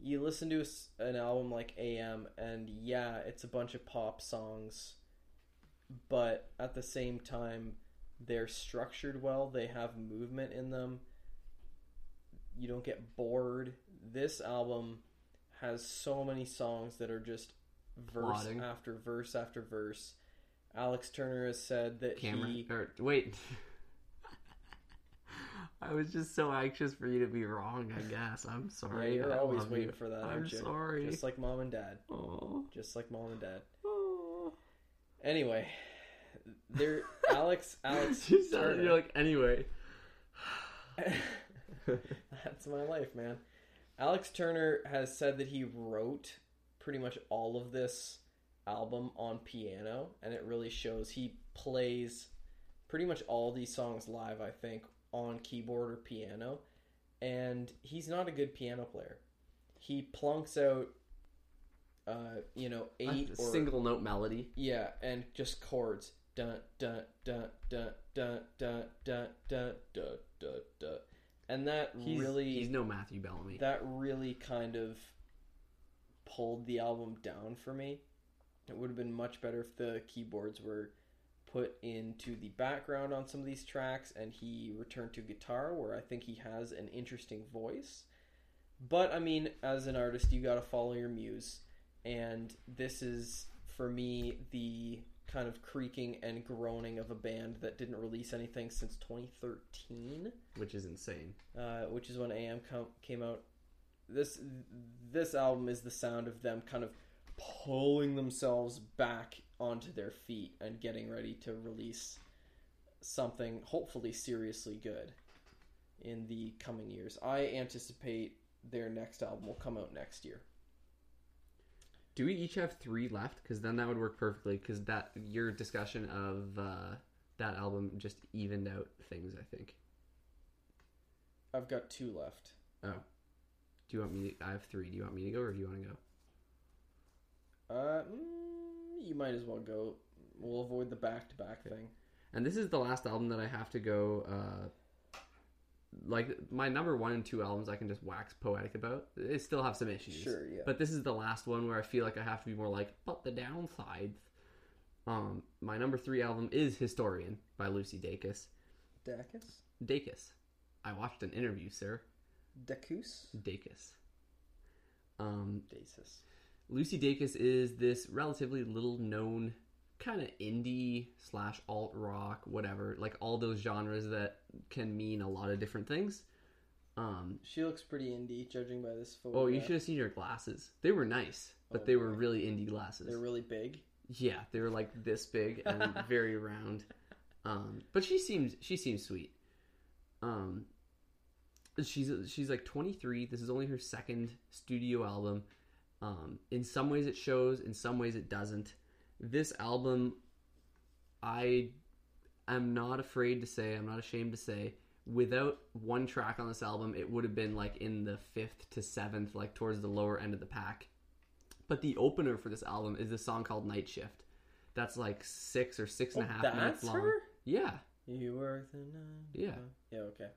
You listen to an album like AM, and yeah, it's a bunch of pop songs, but at the same time, they're structured well. They have movement in them. You don't get bored. This album has so many songs that are just verse Plodding. after verse after verse. Alex Turner has said that Cameron. he Or wait. *laughs* I was just so anxious for you to be wrong. I guess I'm yeah, sorry. you're I always waiting you. for that, I'm aren't you? sorry. Just like mom and dad. Aw. Just like mom and dad. Aw. Anyway, there *laughs* Alex Alex you sound, you're like anyway. *laughs* That's my life, man. Alex Turner has said that he wrote pretty much all of this album on piano, and it really shows. He plays pretty much all these songs live, I think, on keyboard or piano, and he's not a good piano player. He plunks out, uh, you know, eight a or single note melody. yeah, and just chords. Dun dun dun dun dun dun dun dun dun dun dun. And that He's, really he's no Matthew Bellamy. that really kind of pulled the album down for me. It would have been much better if the keyboards were put into the background on some of these tracks and he returned to guitar where I think he has an interesting voice. But I mean, as an artist, you got to follow your muse. And this is, for me, the kind of creaking and groaning of a band that didn't release anything since 2013 which is insane. uh, which is when AM com- came out. This this album is the sound of them kind of pulling themselves back onto their feet and getting ready to release something hopefully seriously good in the coming years. I anticipate their next album will come out next year. Do we each have three left? Because then that would work perfectly. Because that your discussion of uh, that album just evened out things. I think. I've got two left. Oh, do you want me? To, I have three. Do you want me to go, or do you want to go? Uh, mm, you might as well go. We'll avoid the back to back thing. And this is the last album that I have to go. Uh, like my number one and two albums, I can just wax poetic about. They still have some issues. Sure, yeah. But this is the last one where I feel like I have to be more like, but the downsides. Um, my number three album is Historian by Lucy Dacus. Dacus? Dacus. I watched an interview, sir. Dacus? Dacus. Um, Dacis. Lucy Dacus is this relatively little known kind of indie slash alt rock, whatever, like all those genres that can mean a lot of different things. Um, She looks pretty indie, judging by this photo. oh, you should have seen her glasses. They were nice, but Oh, they were really indie glasses. They're really big. Yeah, they were like this big and *laughs* very round. Um, but she seems she seems sweet. Um, she's she's like 23. This is only her second studio album. Um, in some ways it shows, in some ways it doesn't. This album, I am not afraid to say, I'm not ashamed to say, without one track on this album, it would have been like in the fifth to seventh, like towards the lower end of the pack. But the opener for this album is this song called Night Shift. that's like six or six and a Oh, half minutes long. her? Yeah. You were the night. Yeah. Yeah. Okay.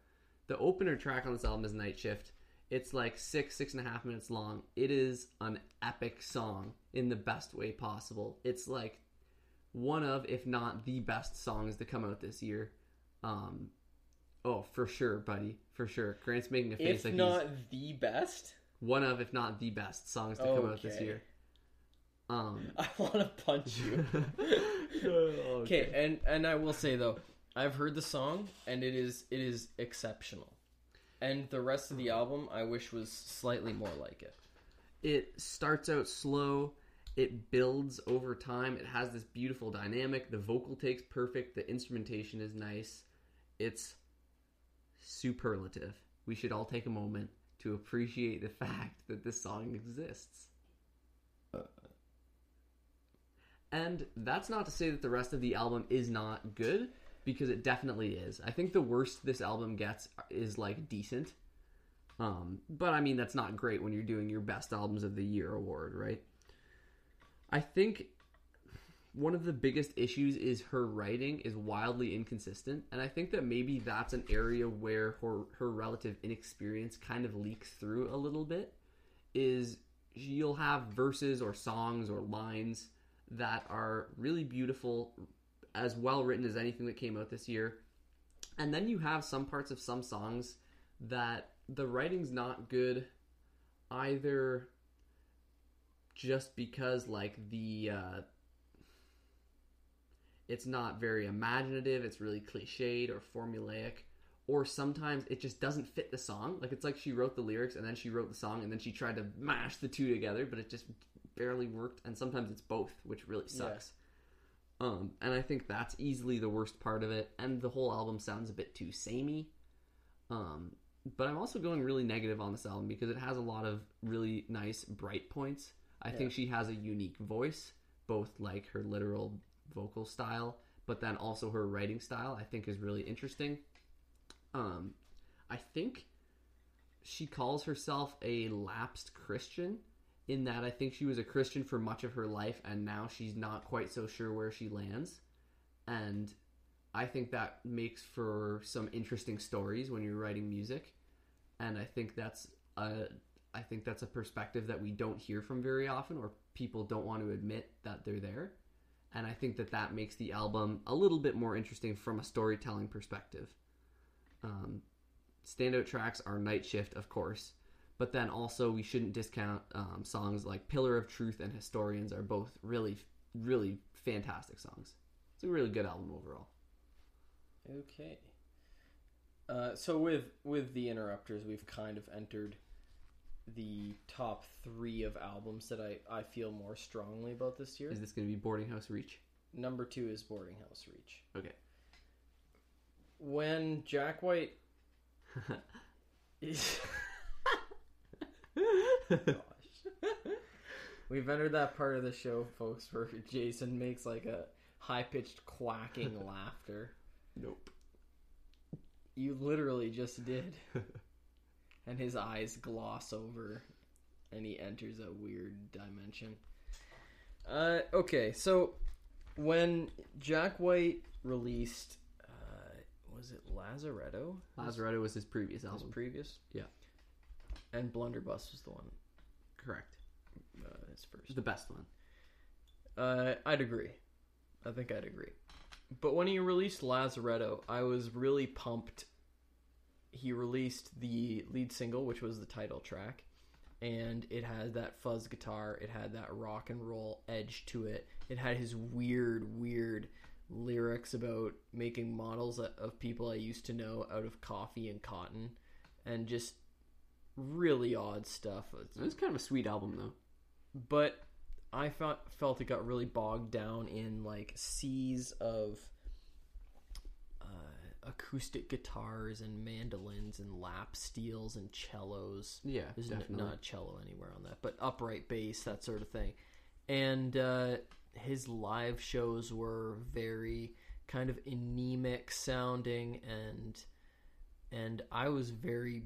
The opener track on this album is Night Shift. It's like six, six and a half minutes long. It is an epic song in the best way possible. It's like one of, if not the best songs to come out this year. Um, oh, for sure, buddy, for sure. Grant's making a face If like not the best, one of, if not the best songs to come out this year. Um, *laughs* I want to punch you. *laughs* Okay, and and I will say though, I've heard the song and it is it is exceptional. And the rest of the album I wish was slightly more like it. it starts out slow. It builds over time. It has this beautiful dynamic. The vocal takes perfect. The instrumentation is nice. It's superlative. We should all take a moment to appreciate the fact that this song exists. And that's not to say that the rest of the album is not good because it definitely is i think the worst this album gets is like decent um, but I mean, that's not great when you're doing your best albums of the year award, right? I think one of the biggest issues is her writing is wildly inconsistent, and I think that maybe that's an area where her her relative inexperience kind of leaks through a little bit. Is you'll have verses or songs or lines that are really beautiful, as well written as anything that came out this year, and then you have some parts of some songs that the writing's not good either just because like the uh it's not very imaginative it's really cliched or formulaic or sometimes it just doesn't fit the song. Like it's like she wrote the lyrics and then she wrote the song and then she tried to mash the two together but it just barely worked. And sometimes it's both which really sucks um and i think that's easily the worst part of it and the whole album sounds a bit too samey um but I'm also going really negative on this album because it has a lot of really nice bright points. I think she has a unique voice, both like her literal vocal style, but then also her writing style. I think is really interesting. Um, I think she calls herself a lapsed Christian. In that, I think she was a Christian for much of her life, and now she's not quite so sure where she lands. And I think that makes for some interesting stories when you're writing music, and I think that's a I think that's a perspective that we don't hear from very often, or people don't want to admit that they're there. And I think that that makes the album a little bit more interesting from a storytelling perspective. Um, standout tracks are Night Shift, of course, but then also we shouldn't discount um, songs like Pillar of Truth and Historians are both really, really fantastic songs. It's a really good album overall. Okay. Uh, so with with the interrupters, we've kind of entered the top three of albums that I, I feel more strongly about this year. Is this going to be Boarding House Reach? Number two is Boarding House Reach. Okay. When Jack White is *laughs* *laughs* gosh. We've entered that part of the show, folks, where Jason makes like a high pitched quacking *laughs* laughter. Nope. You literally just did. *laughs* and his eyes gloss over and he enters a weird dimension. Uh, okay, so when Jack White released, uh, was it Lazaretto? Lazaretto was his previous His album. previous? Yeah. And Blunderbuss was the one, Correct. uh, his first. The best one. Uh, I'd agree. I think I'd agree. But when he released Lazaretto, I was really pumped. He released the lead single, which was the title track, and it had that fuzz guitar, it had that rock and roll edge to it. It had his weird, weird lyrics about making models of people I used to know out of coffee and cotton, and just really odd stuff. It was kind of a sweet album, though. but I felt felt it got really bogged down in like seas of uh, acoustic guitars and mandolins and lap steels and cellos. Yeah, There's n- definitely. not a cello anywhere on that, but upright bass, that sort of thing. And uh, his live shows were very kind of anemic sounding, and and I was very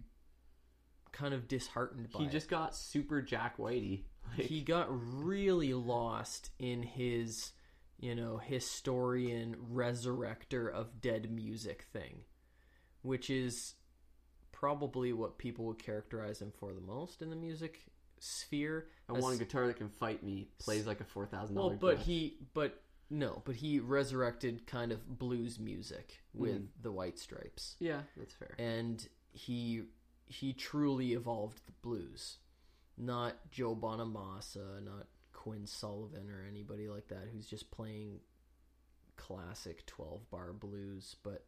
kind of disheartened by He it just got super Jack Whitey. Like, he got really lost in his you know, historian, resurrector of dead music thing, which is probably what people would characterize him for the most in the music sphere. I want a guitar that can fight me. Plays like a four thousand Well, dollars. but he, but no, but he resurrected kind of blues music with Mm. the White Stripes, yeah, that's fair. and he he truly evolved the blues, not Joe Bonamassa, not Quinn Sullivan or anybody like that who's just playing classic twelve bar blues, but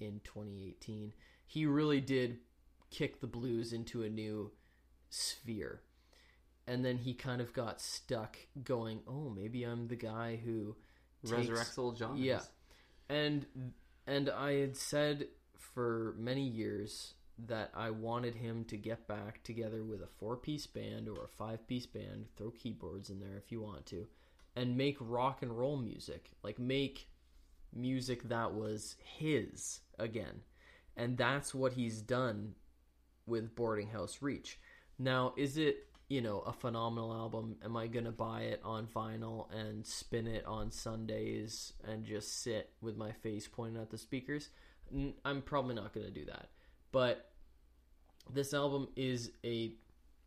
in 2018 he really did kick the blues into a new sphere and then he kind of got stuck going oh maybe i'm the guy who takes- Resurrects old genres. Yeah. and and i had said for many years that i wanted him to get back together with a four piece band or a five piece band throw keyboards in there if you want to and make rock and roll music. Like make music that was his again. And that's what he's done with boarding house reach. Now is it you know a phenomenal album? Am i gonna buy it on vinyl and spin it on sundays and just sit with my face pointed at the speakers? I'm probably not gonna do that but this album is a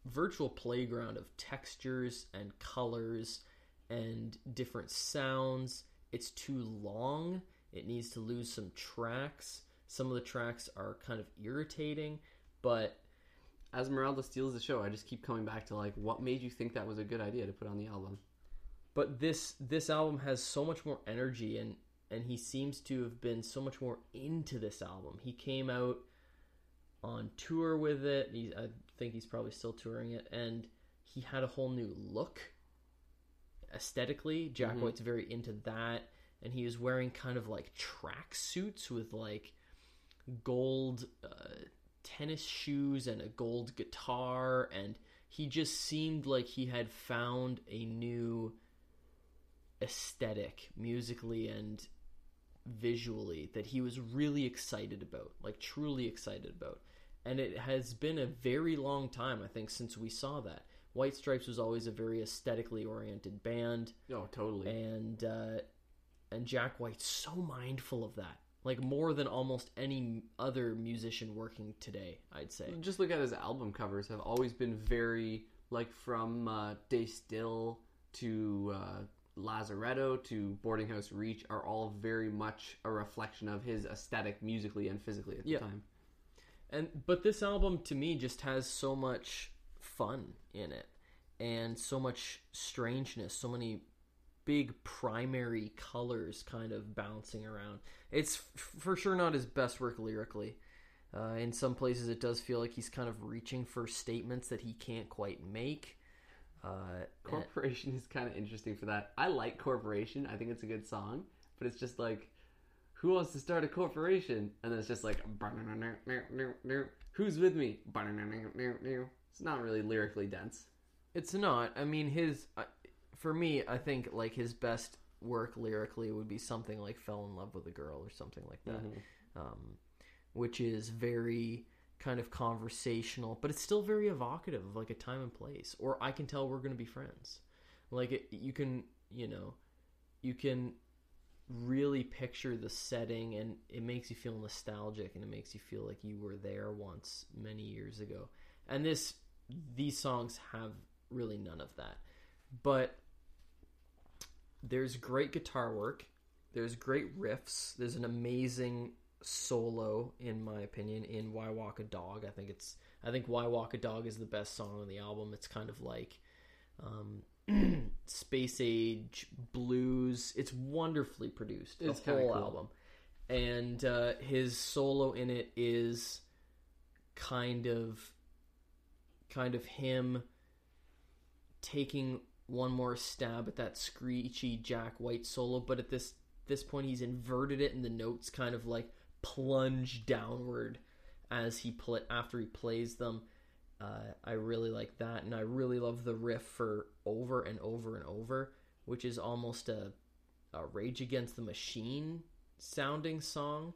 virtual playground of textures and colors and different sounds it's too long it needs to lose some tracks some of the tracks are kind of irritating but Ezmerelda steals the show. I just keep coming back to like, what made you think that was a good idea to put on the album? but this this album has so much more energy and and he seems to have been so much more into this album he came out on tour with it. He, i think he's probably still touring it. And he had a whole new look aesthetically. Jack Mhm. white's very into that. And he was wearing kind of like track suits with like gold uh, tennis shoes and a gold guitar. And he just seemed like he had found a new aesthetic musically and visually that he was really excited about like truly excited about and it has been a very long time i think since we saw that white stripes was always a very aesthetically oriented band Oh, totally. and uh, and Jack White's so mindful of that, like more than almost any other musician working today. I'd say. Just look at his album covers. Have always been very like from uh, De Stijl to uh, Lazaretto to Boarding House Reach are all very much a reflection of his aesthetic musically and physically at the Yeah. time. And but this album to me just has so much fun in it, and so much strangeness, so many big primary colors kind of bouncing around. It's f- for sure not his best work lyrically. Uh, in some places, it does feel like he's kind of reaching for statements that he can't quite make. Uh, Corporation is kind of interesting for that. I like Corporation. I think it's a good song, but it's just like, who wants to start a corporation? And then it's just like, who's with me? It's not really lyrically dense. It's not. I mean, his uh, for me, I think like his best work lyrically would be something like "Fell in Love with a Girl" or something like that, um, which is very kind of conversational, but it's still very evocative of like a time and place. Or I can tell we're going to be friends. Like it, you can, you know, you can really picture the setting, and it makes you feel nostalgic, and it makes you feel like you were there once many years ago. And this, these songs have really none of that. But there's great guitar work. There's great riffs. There's an amazing solo, in my opinion, in "Why Walk a Dog." I think it's. I think "Why Walk a Dog" is the best song on the album. It's kind of like um, *clears throat* space age blues. It's wonderfully produced. The It's kinda whole cool. album, and uh, his solo in it is kind of kind of him taking one more stab at that screechy Jack White solo, but at this this point he's inverted it and the notes kind of like plunge downward as he play after he plays them. Uh, I really like that, and I really love the riff for "Over and Over and Over," which is almost a, a Rage Against the Machine sounding song.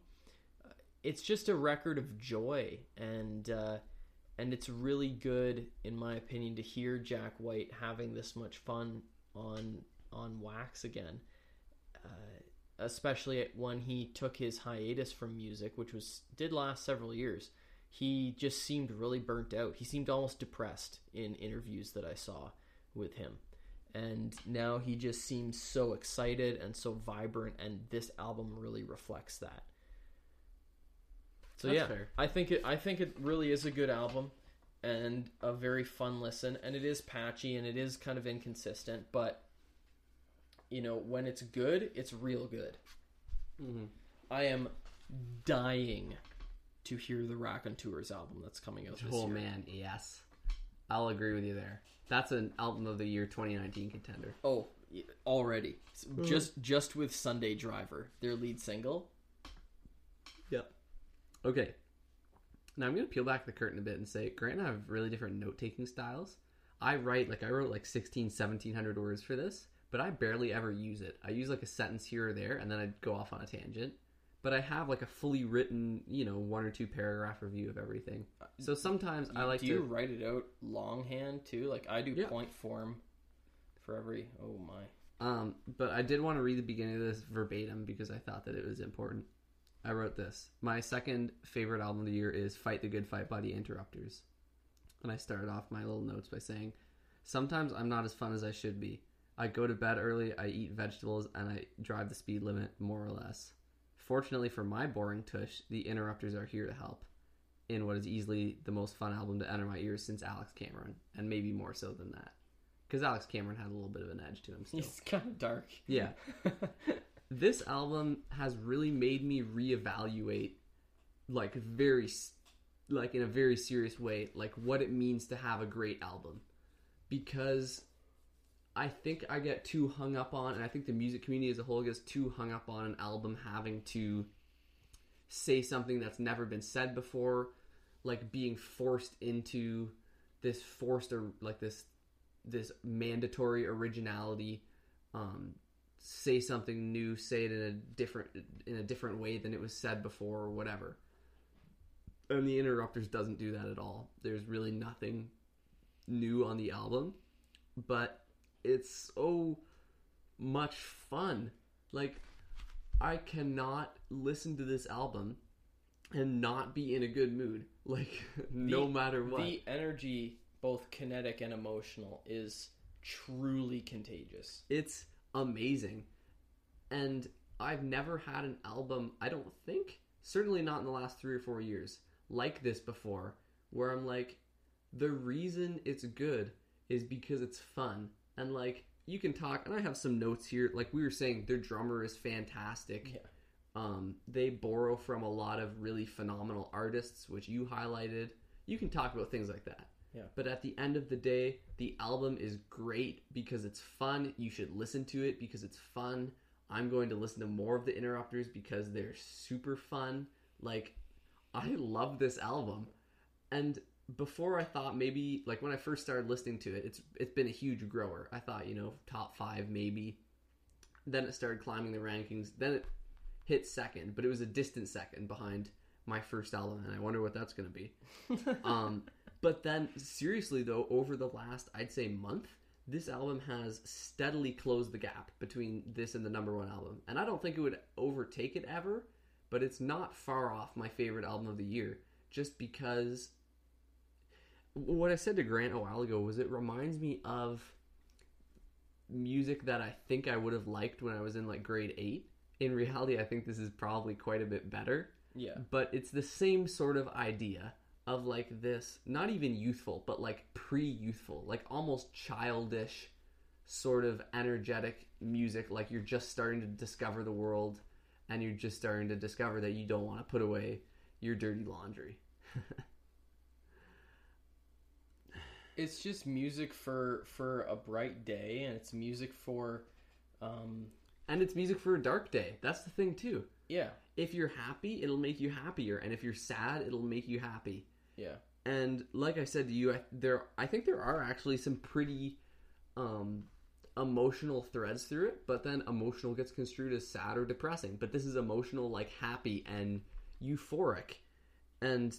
Uh, It's just a record of joy, and uh, and it's really good, in my opinion, to hear Jack White having this much fun on on Wax again. especially when he took his hiatus from music, which was did last several years. He just seemed really burnt out. He seemed almost depressed in interviews that I saw with him. And now he just seems so excited and so vibrant and this album really reflects that. So That's yeah, fair. I think it I think it really is a good album and a very fun listen and it is patchy and it is kind of inconsistent, but you know, when it's good, it's real good. Mm-hmm. I am dying to hear the Raconteurs album that's coming out this Oh year. man, yes, I'll agree with you there. That's an album of the year 2019 contender. Oh, already. S- mm. Just just with Sunday Driver, their lead single. Yep. Okay. Now I'm gonna peel back the curtain a bit and say Grant and I have really different note taking styles. I write like I wrote like 16, 1700 words for this, but I barely ever use it. I use like a sentence here or there, and then I go off on a tangent. But I have like a fully written, you know, one or two paragraph review of everything. So sometimes I like Do to. you write it out longhand too? Like I do Yeah. point form for every. Oh my. Um, but I did want to read the beginning of this verbatim because I thought that it was important. I wrote this. My second favorite album of the year is Fight the Good Fight by the Interrupters. And I started off my little notes by saying, Sometimes I'm not as fun as I should be. I go to bed early, I eat vegetables, and I drive the speed limit, more or less. Fortunately for my boring tush, the Interrupters are here to help in what is easily the most fun album to enter my ears since Alex Cameron, and maybe more so than that. Because Alex Cameron had a little bit of an edge to him still. He's kind of dark. Yeah. *laughs* this album has really made me reevaluate like very like in a very serious way like what it means to have a great album because I think I get too hung up on and I think the music community as a whole gets too hung up on an album having to say something that's never been said before like being forced into this forced or like this this mandatory originality um say something new say it in a different in a different way than it was said before or whatever. And the interrupters doesn't do that at all. There's really nothing new on the album but it's so much fun. Like i cannot listen to this album and not be in a good mood *laughs* like no The- matter what. The energy, both kinetic and emotional, is truly contagious. it's amazing. And i've never had an album i don't think certainly not in the last three or four years like this before where i'm like the reason it's good is because it's fun and like you can talk and i have some notes here like we were saying their drummer is fantastic Yeah. um, they borrow from a lot of really phenomenal artists which you highlighted you can talk about things like that Yeah. but at the end of the day, the album is great because it's fun. You should listen to it because it's fun. I'm going to listen to more of the Interrupters because they're super fun. Like, I love this album. And before I thought maybe like when I first started listening to it, it's it's been a huge grower. I thought, you know, top 5 maybe. Then it started climbing the rankings. Then it hit second, but it was a distant second behind my first album and I wonder what that's going to be. *laughs* Um, but then, seriously though, over the last I'd say month, this album has steadily closed the gap between this and the number one album, and I don't think it would overtake it ever. But it's not far off my favorite album of the year, just because. What I said to Grant a while ago was it reminds me of music that I think I would have liked when I was in like grade eight. In reality, I think this is probably quite a bit better Yeah. but it's the same sort of idea of like this not even youthful but like pre-youthful like almost childish sort of energetic music like you're just starting to discover the world and you're just starting to discover that you don't want to put away your dirty laundry *laughs* It's just music for for a bright day, and it's music for, um, and it's music for a dark day. That's the thing too. Yeah, if you're happy it'll make you happier and if you're sad it'll make you happy. Yeah, and like I said to you, I, there I think there are actually some pretty um, emotional threads through it. But then emotional gets construed as sad or depressing. But this is emotional, like happy and euphoric, and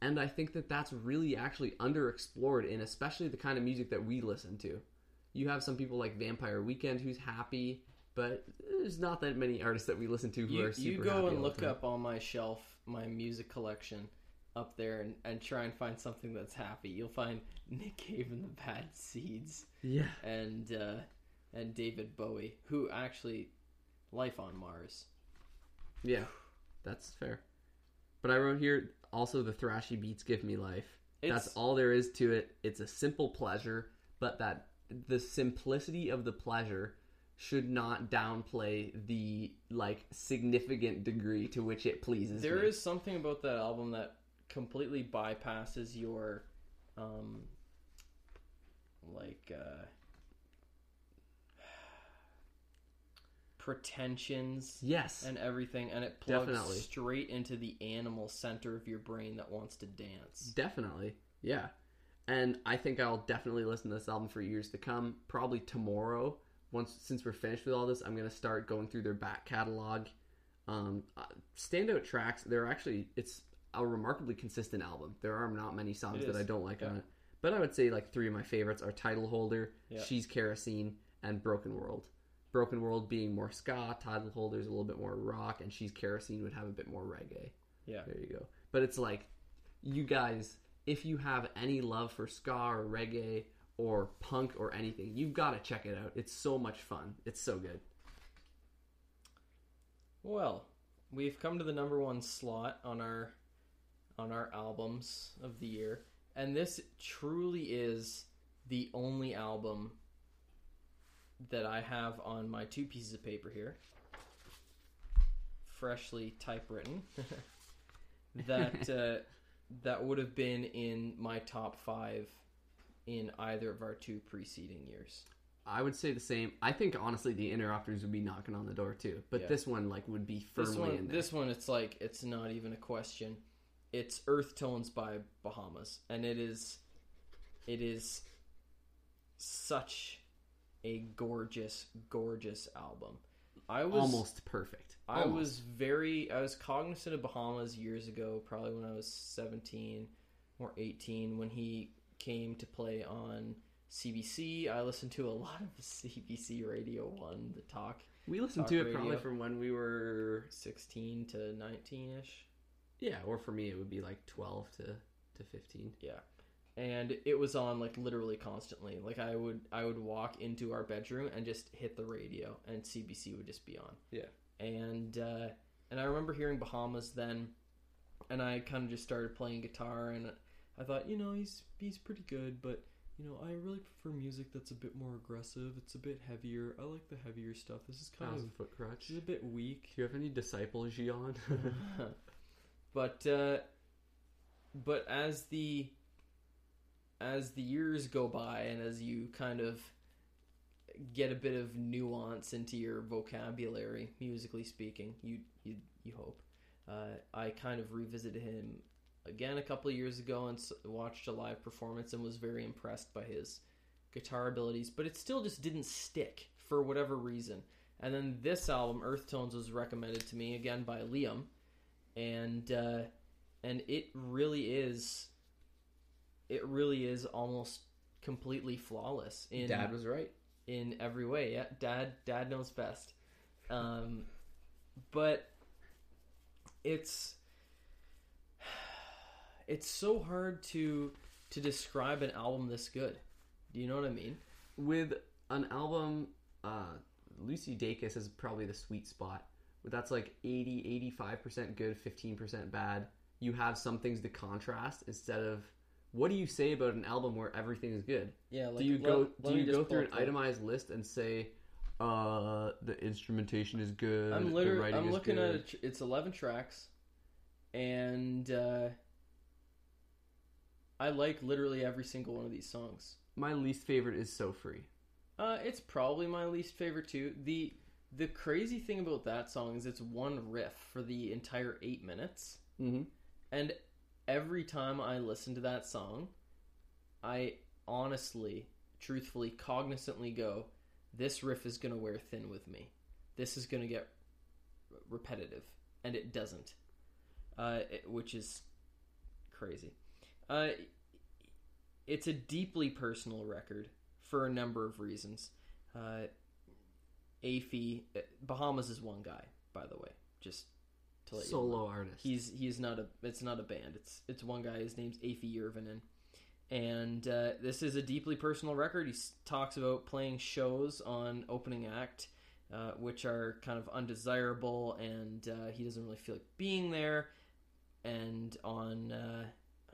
and I think that that's really actually underexplored in especially the kind of music that we listen to. You have some people like Vampire Weekend who's happy, but there's not that many artists that we listen to who You, are super you go happy and look up on my shelf my music collection up there and, and try and find something that's happy. You'll find Nick Cave and the Bad Seeds Yeah. and uh, and David Bowie, who actually Life on Mars. Yeah. That's fair. But I wrote here also the thrashy beats give me life. It's, That's all there is to it. It's a simple pleasure, but that the simplicity of the pleasure should not downplay the like significant degree to which it pleases There me. is something about that album that completely bypasses your um like uh pretensions yes. and everything and it plugs Definitely. straight into the animal center of your brain that wants to dance. Definitely. Yeah. And I think I'll definitely listen to this album for years to come. Probably tomorrow, once since we're finished with all this, I'm gonna start going through their back catalog. Um, uh, standout tracks. They're actually it's a remarkably consistent album. There are not many songs that. I don't like Yeah. on it, but I would say like three of my favorites are Title Holder, Yeah. She's Kerosene, and Broken World. Broken World being more ska, Title Holders a little bit more rock, and She's Kerosene would have a bit more reggae. Yeah. There you go. But it's like, you guys, if you have any love for ska or reggae or punk or anything, you've got to check it out. It's so much fun. It's so good. Well, we've come to the number one slot on our on our albums of the year, and this truly is the only album that I have on my two pieces of paper here, freshly typewritten, *laughs* that *laughs* uh, that would have been in my top five in either of our two preceding years. I would say the same. I think honestly, the interrupters would be knocking on the door too. But Yeah. this one, like, would be firmly this one, in there. this one, it's like it's not even a question. It's Earth Tones by Bahamas, and it is, it is, such a gorgeous, gorgeous album. I was almost perfect. I was very I was cognizant of Bahamas years ago, probably when I was 17 or 18 when he came to play on CBC. I listened to a lot of *laughs* CBC Radio 1, the talk We listened talk to it probably from when we were 16 to 19ish. yeah, or for me it would be like twelve to to fifteen. Yeah. And it was on like literally constantly. Like I would I would walk into our bedroom and just hit the radio and CBC would just be on. Yeah. And uh and I remember hearing Bahamas then and I kind of just started playing guitar and I thought, you know, he's he's pretty good, but you know, I really prefer music that's a bit more aggressive. It's a bit heavier. I like the heavier stuff. This is kind Thousand of Foot Krutch. this is a bit weak. Do you have any disciples, Gian? *laughs* but uh, but as the as the years go by and as you kind of get a bit of nuance into your vocabulary, musically speaking, you you you hope. Uh, I kind of revisited him again a couple years ago and watched a live performance and was very impressed by his guitar abilities, but it still just didn't stick for whatever reason. And then this album, Earth Tones, was recommended to me again by Liam, and uh, and it really is, it really is almost completely flawless in Dad was right. in every way. Yeah, dad dad knows best. Um, but it's it's so hard to to describe an album this good. Do you know what I mean? with an album uh lucy dacus is probably the sweet spot but that's like 80 85% good 15% bad you have some things to contrast instead of what do you say about an album where everything is good Yeah. do you go do you go through an itemized list and say uh the instrumentation is good I'm literally I'm looking good. at it. It's eleven tracks, and uh, I like literally every single one of these songs. my least favorite is so free Uh, it's probably my least favorite too. the The crazy thing about that song is it's one riff for the entire eight minutes, mm-hmm. and every time I listen to that song, I honestly, truthfully, cognizantly go, "This riff is gonna wear thin with me. This is gonna get r- repetitive," and it doesn't, uh, it- which is crazy. Uh, it's a deeply personal record for a number of reasons. Uh, uh, Bahamas is one guy, by the way. Just to let you know. Solo artist. He's he's not a it's not a band. It's it's one guy. His name's Afie Jurvanen, and uh, this is a deeply personal record. He talks about playing shows on opening act, uh, which are kind of undesirable, and uh, he doesn't really feel like being there. And on uh,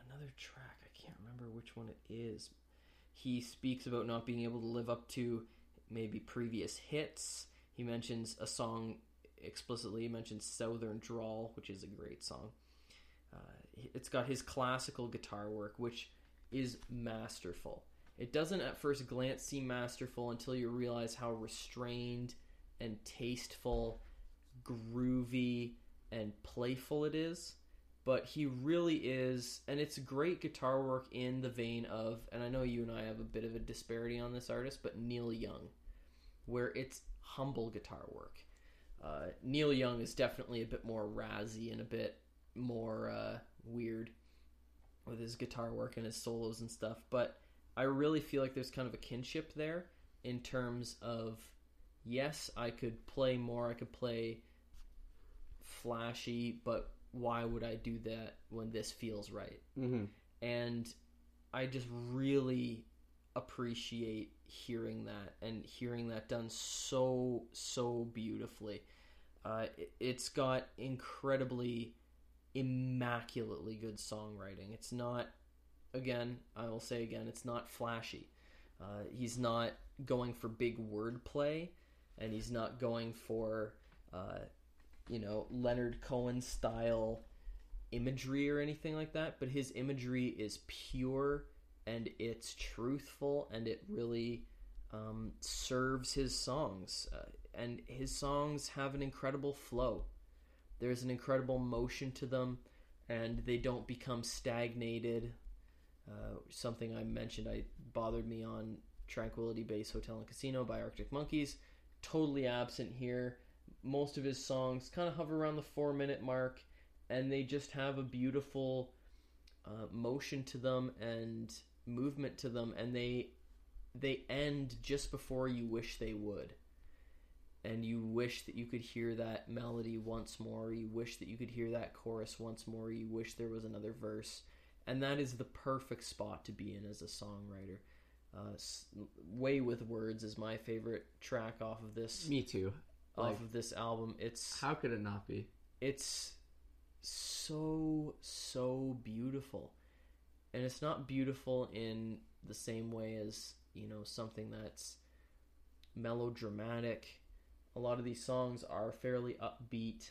another track, I can't remember which one it is. He speaks about not being able to live up to maybe previous hits. He mentions a song explicitly. He mentions Southern Drawl, which is a great song. Uh, it's got his classical guitar work, which is masterful. It doesn't at first glance seem masterful until you realize how restrained and tasteful, groovy, and playful it is. But he really is, and it's great guitar work in the vein of, and I know you and I have a bit of a disparity on this artist, but Neil Young, where it's humble guitar work. Uh, Neil Young is definitely a bit more razzy and a bit more uh, weird with his guitar work and his solos and stuff. But I really feel like there's kind of a kinship there in terms of yes, I could play more, I could play flashy, but why would I do that when this feels right? mm-hmm. and I just really appreciate hearing that and hearing that done so so beautifully. Uh, it, it's got incredibly immaculately good songwriting. It's not again, I will say again, it's not flashy. Uh, he's not going for big wordplay, and he's not going for uh, you know Leonard Cohen style imagery or anything like that, but his imagery is pure and it's truthful and it really um, serves his songs. Uh, and his songs have an incredible flow. There's an incredible motion to them, and they don't become stagnated. Uh, something I mentioned I bothered me on Tranquility Base Hotel and Casino by Arctic Monkeys. Totally absent here. Most of his songs kind of hover around the four minute mark and they just have a beautiful uh, motion to them and movement to them and they they end just before you wish they would and you wish that you could hear that melody once more you wish that you could hear that chorus once more you wish there was another verse and that is the perfect spot to be in as a songwriter uh, way with words is my favorite track off of this Me too. off Like, of this album it's how could it not be? it's so so beautiful and it's not beautiful in the same way as you know something that's melodramatic a lot of these songs are fairly upbeat.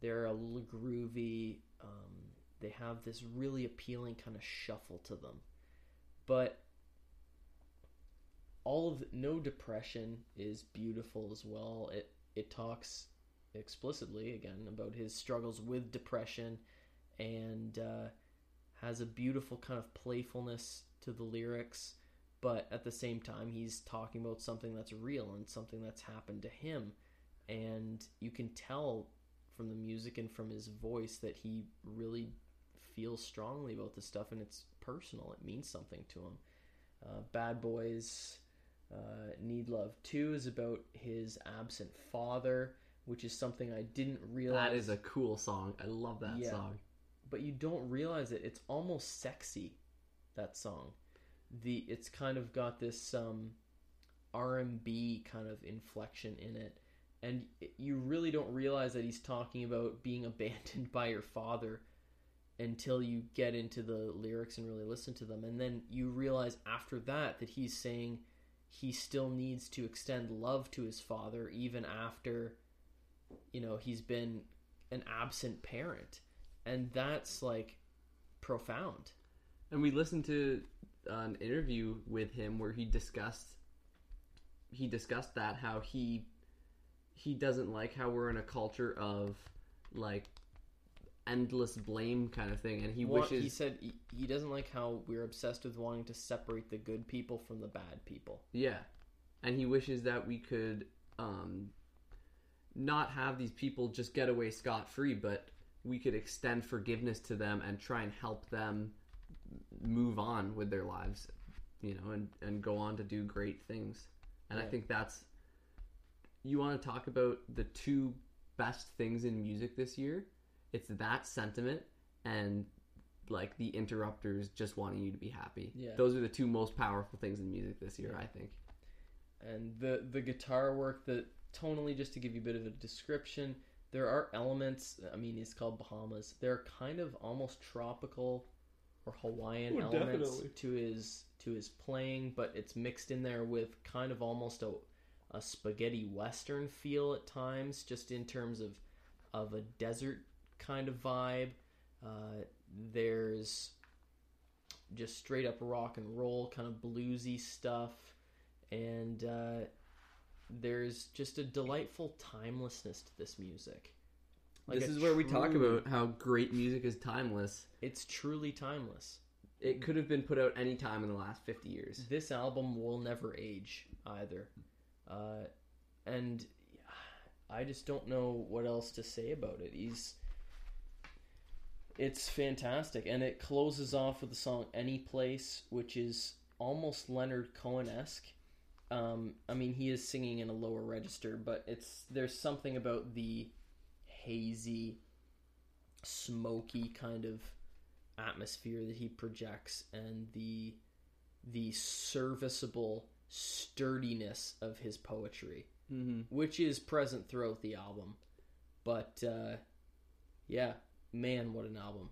They're a little groovy. Um, they have this really appealing kind of shuffle to them. But all of no depression is beautiful as well. It it talks explicitly again about his struggles with depression and uh, has a beautiful kind of playfulness to the lyrics but at the same time he's talking about something that's real and something that's happened to him and you can tell from the music and from his voice that he really feels strongly about this stuff and it's personal it means something to him uh, bad boys uh, need love 2 is about his absent father which is something I didn't realize. That is a cool song. I love that Yeah. song. but you don't realize it. It's almost sexy. That song, the it's kind of got this um, R and B kind of inflection in it, and you really don't realize that he's talking about being *laughs* abandoned by your father until you get into the lyrics and really listen to them, and then you realize after that that he's saying he still needs to extend love to his father even after you know he's been an absent parent. And that's like profound. And we listened to an interview with him where he discussed he discussed that how he he doesn't like how we're in a culture of like endless blame kind of thing and he What- wishes he said he, he doesn't like how we're obsessed with wanting to separate the good people from the bad people Yeah. And he wishes that we could um, not have these people just get away scot free, but we could extend forgiveness to them and try and help them move on with their lives, you know, and, and go on to do great things. And I think that's you want to talk about the two best things in music this year, it's that sentiment and like the interrupters just wanting you to be happy. Yeah. Those are the two most powerful things in music this year, I think. and the the guitar work that tonally just to give you a bit of a description there are elements i mean it's called bahamas they're kind of almost tropical or hawaiian Oh, elements definitely. to his to his playing but it's mixed in there with kind of almost a, a spaghetti western feel at times just in terms of of a desert kind of vibe uh, there's just straight up rock and roll kind of bluesy stuff and uh, there's just a delightful timelessness to this music. Like this is where we talk about how great music is timeless. It's truly timeless. It could have been put out any time in the last 50 years. This album will never age either, uh, and I just don't know what else to say about it. He's it's fantastic, and it closes off with the song "Any Place," which is almost Leonard Cohen esque. Um, I mean, he is singing in a lower register, but it's there's something about the hazy, smoky kind of atmosphere that he projects, and the the serviceable sturdiness of his poetry, Mm-hmm. which is present throughout the album. But uh, yeah, man, what an album!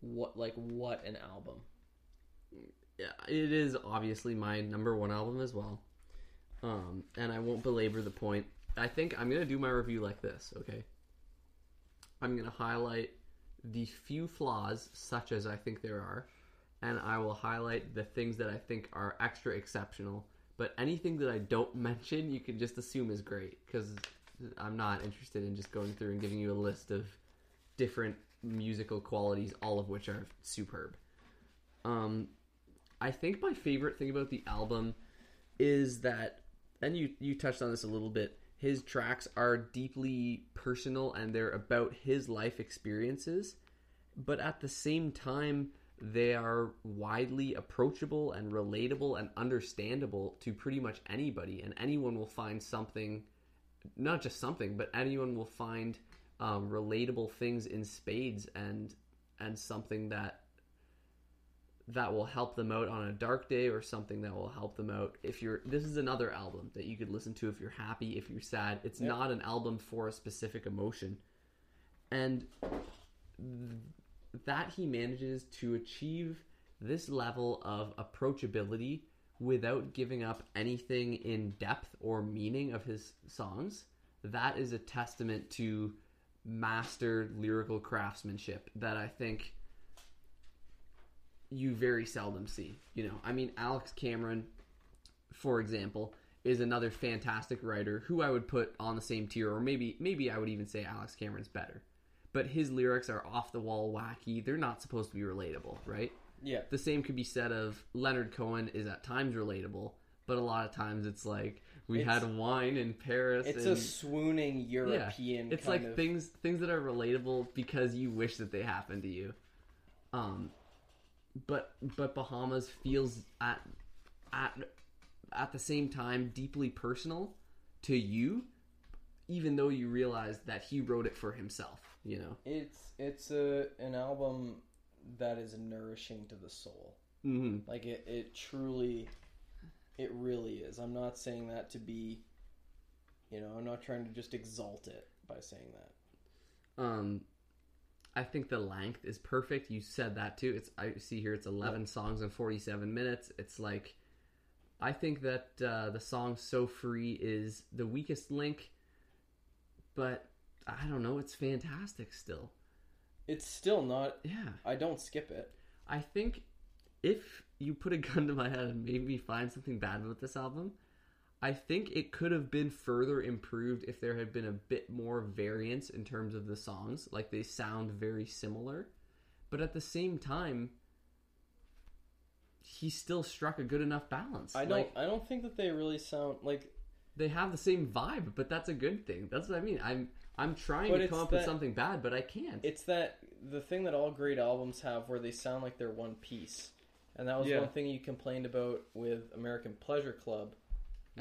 What like what an album! Yeah, it is obviously my number one album as well. Um, and I won't belabor the point. I think I'm gonna do my review like this. Okay, I'm gonna highlight the few flaws, such as I think there are, and I will highlight the things that I think are extra exceptional. But anything that I don't *laughs* mention, you can just assume is great because I'm not interested in just going through and giving you a list of different musical qualities, all of which are superb. Um, I think my favorite thing about the album is that, and you you touched on this a little bit. His tracks are deeply personal and they're about his life experiences, but at the same time, they are widely approachable and relatable and understandable to pretty much anybody, and anyone will find something, not just something, but anyone will find um, relatable things in spades and and something that that will help them out on a dark day or something that will help them out. If you're this is another album that you could listen to if you're happy if you're sad. It's Yep. not an album for a specific emotion. And th- that he manages to achieve this level of approachability without giving up anything in depth or meaning of his songs that is a testament to master lyrical craftsmanship that i think you very seldom see. You know, I mean, Alex Cameron, for example, is another fantastic writer who I would put on the same tier, or maybe maybe I would even say Alex Cameron's better. But his lyrics are off the wall, wacky. They're not supposed to be relatable, right? Yeah, The same could be said of Leonard Cohen is at times relatable, but a lot of times it's like we It's- had wine in Paris. it's and, a swooning European. it's kind like of, things things that are relatable because you wish that they happened to you. Um, but but Bahamas feels at at at the same time deeply personal to you, even though you realize that he wrote it for himself. You know. It's it's a an album that is nourishing to the soul. Mm-hmm. Like it, it truly, it really is. I'm not saying that to be, you know, I'm not trying to just exalt it by saying that. Um, I think the length is perfect. You said that too. It's I see here it's eleven songs and forty seven minutes. It's like I think that uh, the song "So Free" is the weakest link, but I don't know. It's fantastic still. It's still not. Yeah, I don't skip it. I think if you put a gun to my head and made me find something bad about this album, I think it could have been further improved if there had been a bit more variance in terms of the songs. Like they sound very similar, but at the same time, he still struck a good enough balance. I don't. Like, I don't think that they really sound like. they have the same vibe, but that's a good thing. That's what I mean. I'm I'm trying to come up with something bad, but I can't. It's that the thing that all great albums have, where they sound like they're one piece, and that was Yeah. one thing you complained about with American Pleasure Club.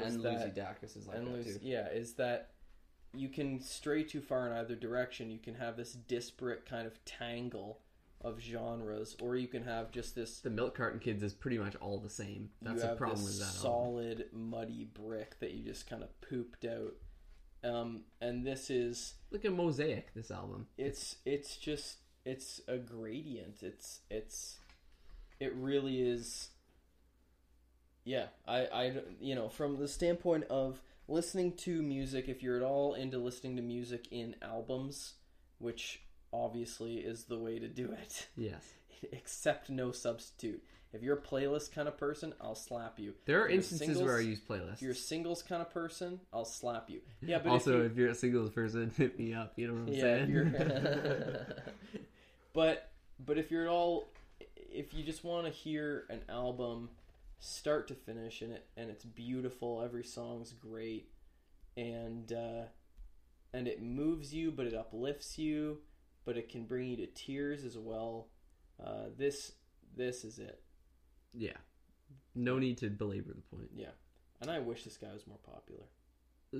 And that Lucy Dacus is like and that Lucy, too. yeah, is that you can stray too far in either direction. You can have this disparate kind of tangle of genres, or you can have just this. The Milk Carton Kids is pretty much all the same. That's the problem with that. album. solid, muddy brick that you just kind of pooped out. Um, and this is Like a mosaic. This album. it's it's just it's a gradient. It's it's it really is. Yeah, I I you know from the standpoint of listening to music, if you're at all into listening to music in albums, which obviously is the way to do it, *laughs* Yes. accept no substitute. If you're a playlist kind of person, I'll slap you. There are instances singles- where I use playlists. If you're a singles kind of person, I'll slap you. *laughs* Yeah, but also, if if you're a singles person, *laughs* hit me up. You know what I'm yeah, saying? but but if you're at all if you just want to hear an album start to finish and it and it's beautiful every song's great and uh and it moves you but it uplifts you but it can bring you to tears as well uh this this is it yeah. No need to belabor the point. yeah and i wish this guy was more popular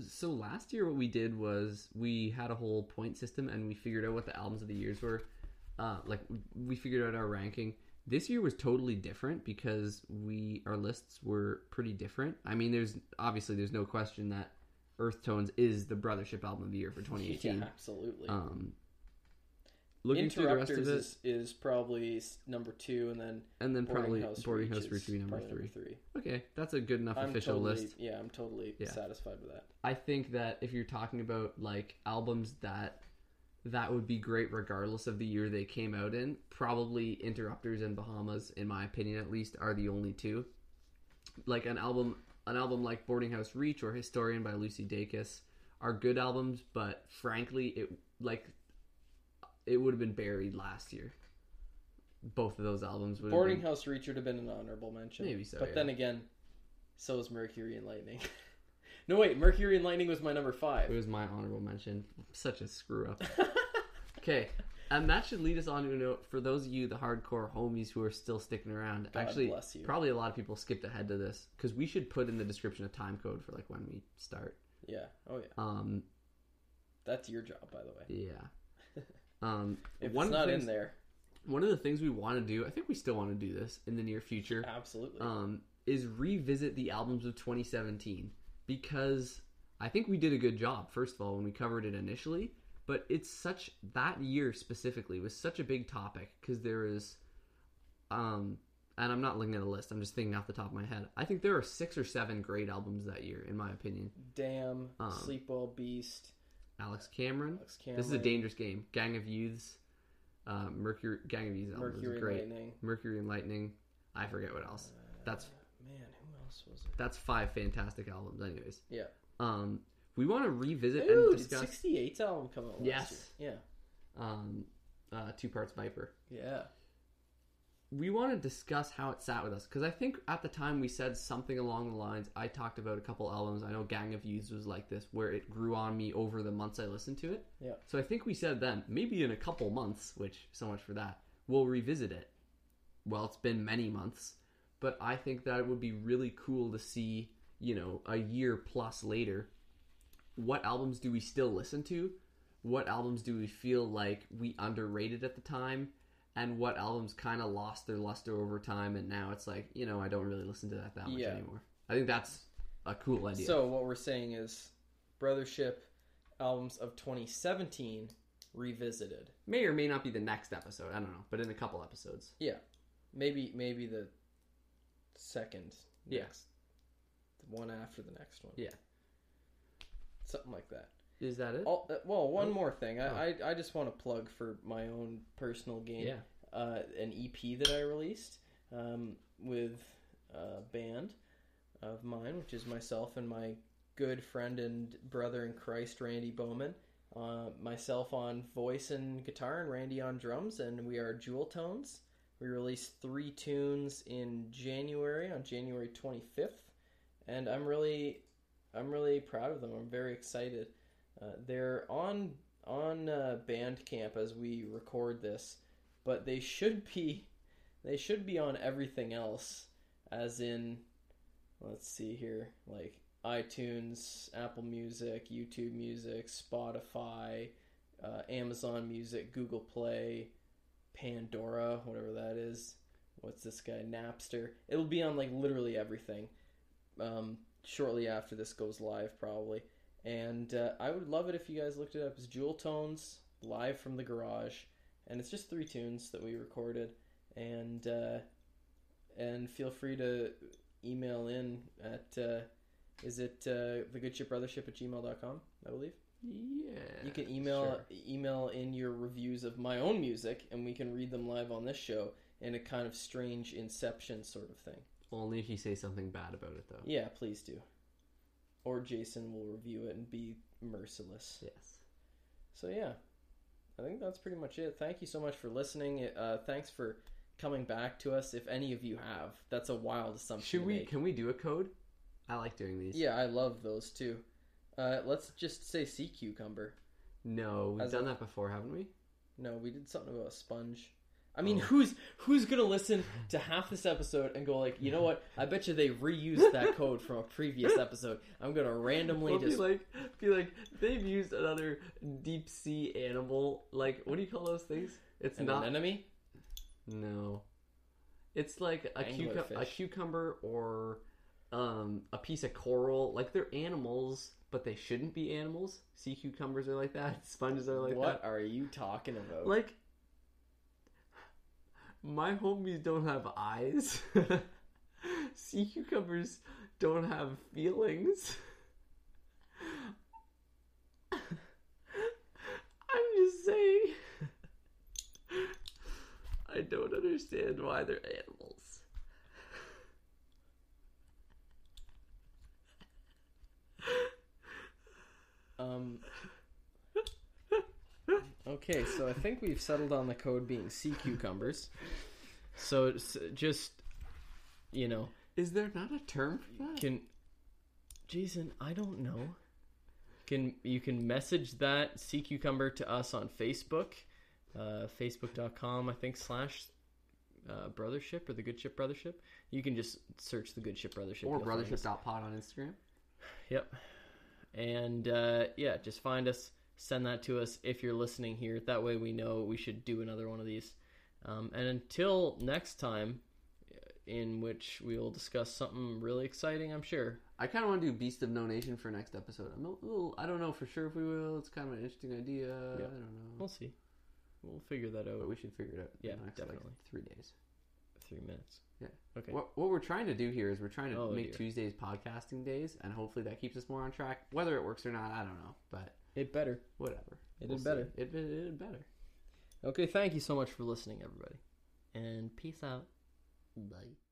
So last year, what we did was we had a whole point system, and we figured out what the albums of the years were. Uh, like we figured out our ranking. This year was totally different because we our lists were pretty different. I mean, there's obviously there's no question that Earth Tones is the Brothership album of the year for 2018. *laughs* yeah absolutely Um, looking through the rest of it, is, is probably number two and then and then probably Boarding House Boarding House Reach would be number probably three. three. Okay, that's a good enough I'm official totally, list. Yeah, I'm totally Yeah. satisfied with that. I think that if you're talking about like albums that that would be great regardless of the year they came out in, probably Interrupters and Bahamas, in my opinion at least, are the only two. Like an album an album like Boarding House Reach or Historian by Lucy Dacus are good albums, but frankly it like it would have been buried last year. Both of those albums would Boarding have been, House Reach would have been an honorable mention. Maybe so, But yeah. then again, so is Mercury and Lightning. *laughs* no, wait, Mercury and Lightning was my number five. It was my honorable mention. Such a screw up. *laughs* Okay, and that should lead us on to a note for those of you, the hardcore homies who are still sticking around. God Actually, bless you. probably a lot of people skipped ahead to this because we should put in the description a time code for like when we start. yeah. Oh, yeah. Um, That's your job, by the way. yeah. *laughs* Um, If one it's not the in things, there, one of the things we want to do, I think we still want to do this in the near future. absolutely. um, is revisit the albums of 2017 because I think we did a good job. First of all, when we covered it initially, but it's such that year specifically was such a big topic because there is, um, and I'm not looking at a list. I'm just thinking off the top of my head. I think there are six or seven great albums that year, in my opinion. Damn, um, Sleepwell Beast, Alex Cameron. Alex Cameron. This is a dangerous game. Gang of Youths. Uh, Mercury. Gang of Youths album Mercury is and great. Lightning. Mercury and Lightning. I forget what else. That's Man, else was it? that's five fantastic albums. Anyways. Yeah. Um, we want to revisit Ooh, and discuss 68's album come out Yes. year? um, uh, two parts Viper. Yeah. Yeah. We want to discuss how it sat with us because I think at the time we said something along the lines. I talked about a couple albums. I know Gang of Youths was like this, where it grew on me over the months I listened to it. Yeah. So I think we said then maybe in a couple months, which so much for that, we'll revisit it. Well, it's been many months, but I think that it would be really cool to see, you know, a year plus later, what albums do we still listen to? What albums do we feel like we underrated at the time? And what albums kind of lost their luster over time, and now it's like, you know, I don't really listen to that that much Yeah. anymore. I think that's a cool idea. So what we're saying is, Brothership albums of 2017 revisited. may or may not be the next episode. I don't know, but in a couple episodes. Yeah, maybe maybe the second. Yeah. Next, the one after the next one. Yeah. something like that. Is that it? Oh, uh, well, one Oh. more thing. I, Oh. I I just want to plug for my own personal game. Yeah. uh, an EP that I released um, with a band of mine, which is myself and my good friend and brother in Christ, Randy Bowman. Uh, myself on voice and guitar, and Randy on drums, and we are Jewel Tones. We released three tunes in January, on January 25th, and I'm really, I'm really proud of them. I'm very excited. Uh, they're on on uh, Bandcamp as we record this but they should be they should be on everything else as in let's see here like iTunes, Apple Music, YouTube Music, Spotify, uh, Amazon Music, Google Play, Pandora, whatever that is. What's this guy? Napster. It'll be on like literally everything. Um, shortly after this goes live, probably. And uh, I would love it if you guys looked it up as Jewel Tones live from the garage, and it's just three tunes that we recorded. And uh, and feel free to email in at uh, is it uh, the good ship brothership at gmail.com i believe Yeah. you can email sure. email in your reviews of my own music and we can read them live on this show in a kind of strange inception sort of thing Only if you say something bad about it, though. yeah please do or jason will review it and be merciless Yes. so yeah i think that's pretty much it thank you so much for listening uh, thanks for coming back to us if any of you have that's a wild assumption Should we? Can we do a code? I like doing these. Yeah, I love those too. Uh, let's just say sea cucumber. No, we've As done a- that before, haven't we? No, we did something about a sponge. I mean, Oh. who's who's gonna listen to half this episode and go like, you know what? I bet you they reused that *laughs* code from a previous episode. I'm gonna randomly Well, just be like, be like, they've used another deep sea animal. Like, what do you call those things? It's an not. anemone. No, it's like a, cucum- a Anglerfish. cucumber or um, a piece of coral. Like they're animals, but they shouldn't be animals. Sea cucumbers are like that. *laughs* Sponges are like that. what are you talking about? Like my homies don't have eyes. *laughs* sea cucumbers don't have feelings. *laughs* I'm just saying. I don't understand why they're animals. Um. Okay, so I think we've settled on the code being sea cucumbers. So it's just, you know, Is there not a term for that? can Jason, I don't know. Can you can message that sea cucumber to us on Facebook, uh, facebook.com I think slash uh, brothership or the good ship brothership. You can just search the good ship brothership or you'll find us. brothership.pod on Instagram? Yep. And uh, yeah, just find us, send that to us if you're listening here. That way we know we should do another one of these. Um, and until next time, in which we'll discuss something really exciting, I'm sure. I kind of want to do Beast of No Nation for next episode. I'm a little, I don't know for sure if we will. It's kind of an interesting idea. I don't know. We'll see. We'll figure that But out. we should figure it out. Yeah, next, definitely. Like, three days. Three minutes. Yeah. Okay. What, what we're trying to do here is we're trying to Oh, make dear. Tuesdays podcasting days, and hopefully that keeps us more on track. Whether it works or not, I don't know. But It better. whatever. It We'll did better. It, it, it did better. Okay, thank you so much for listening, everybody. And peace out. Bye.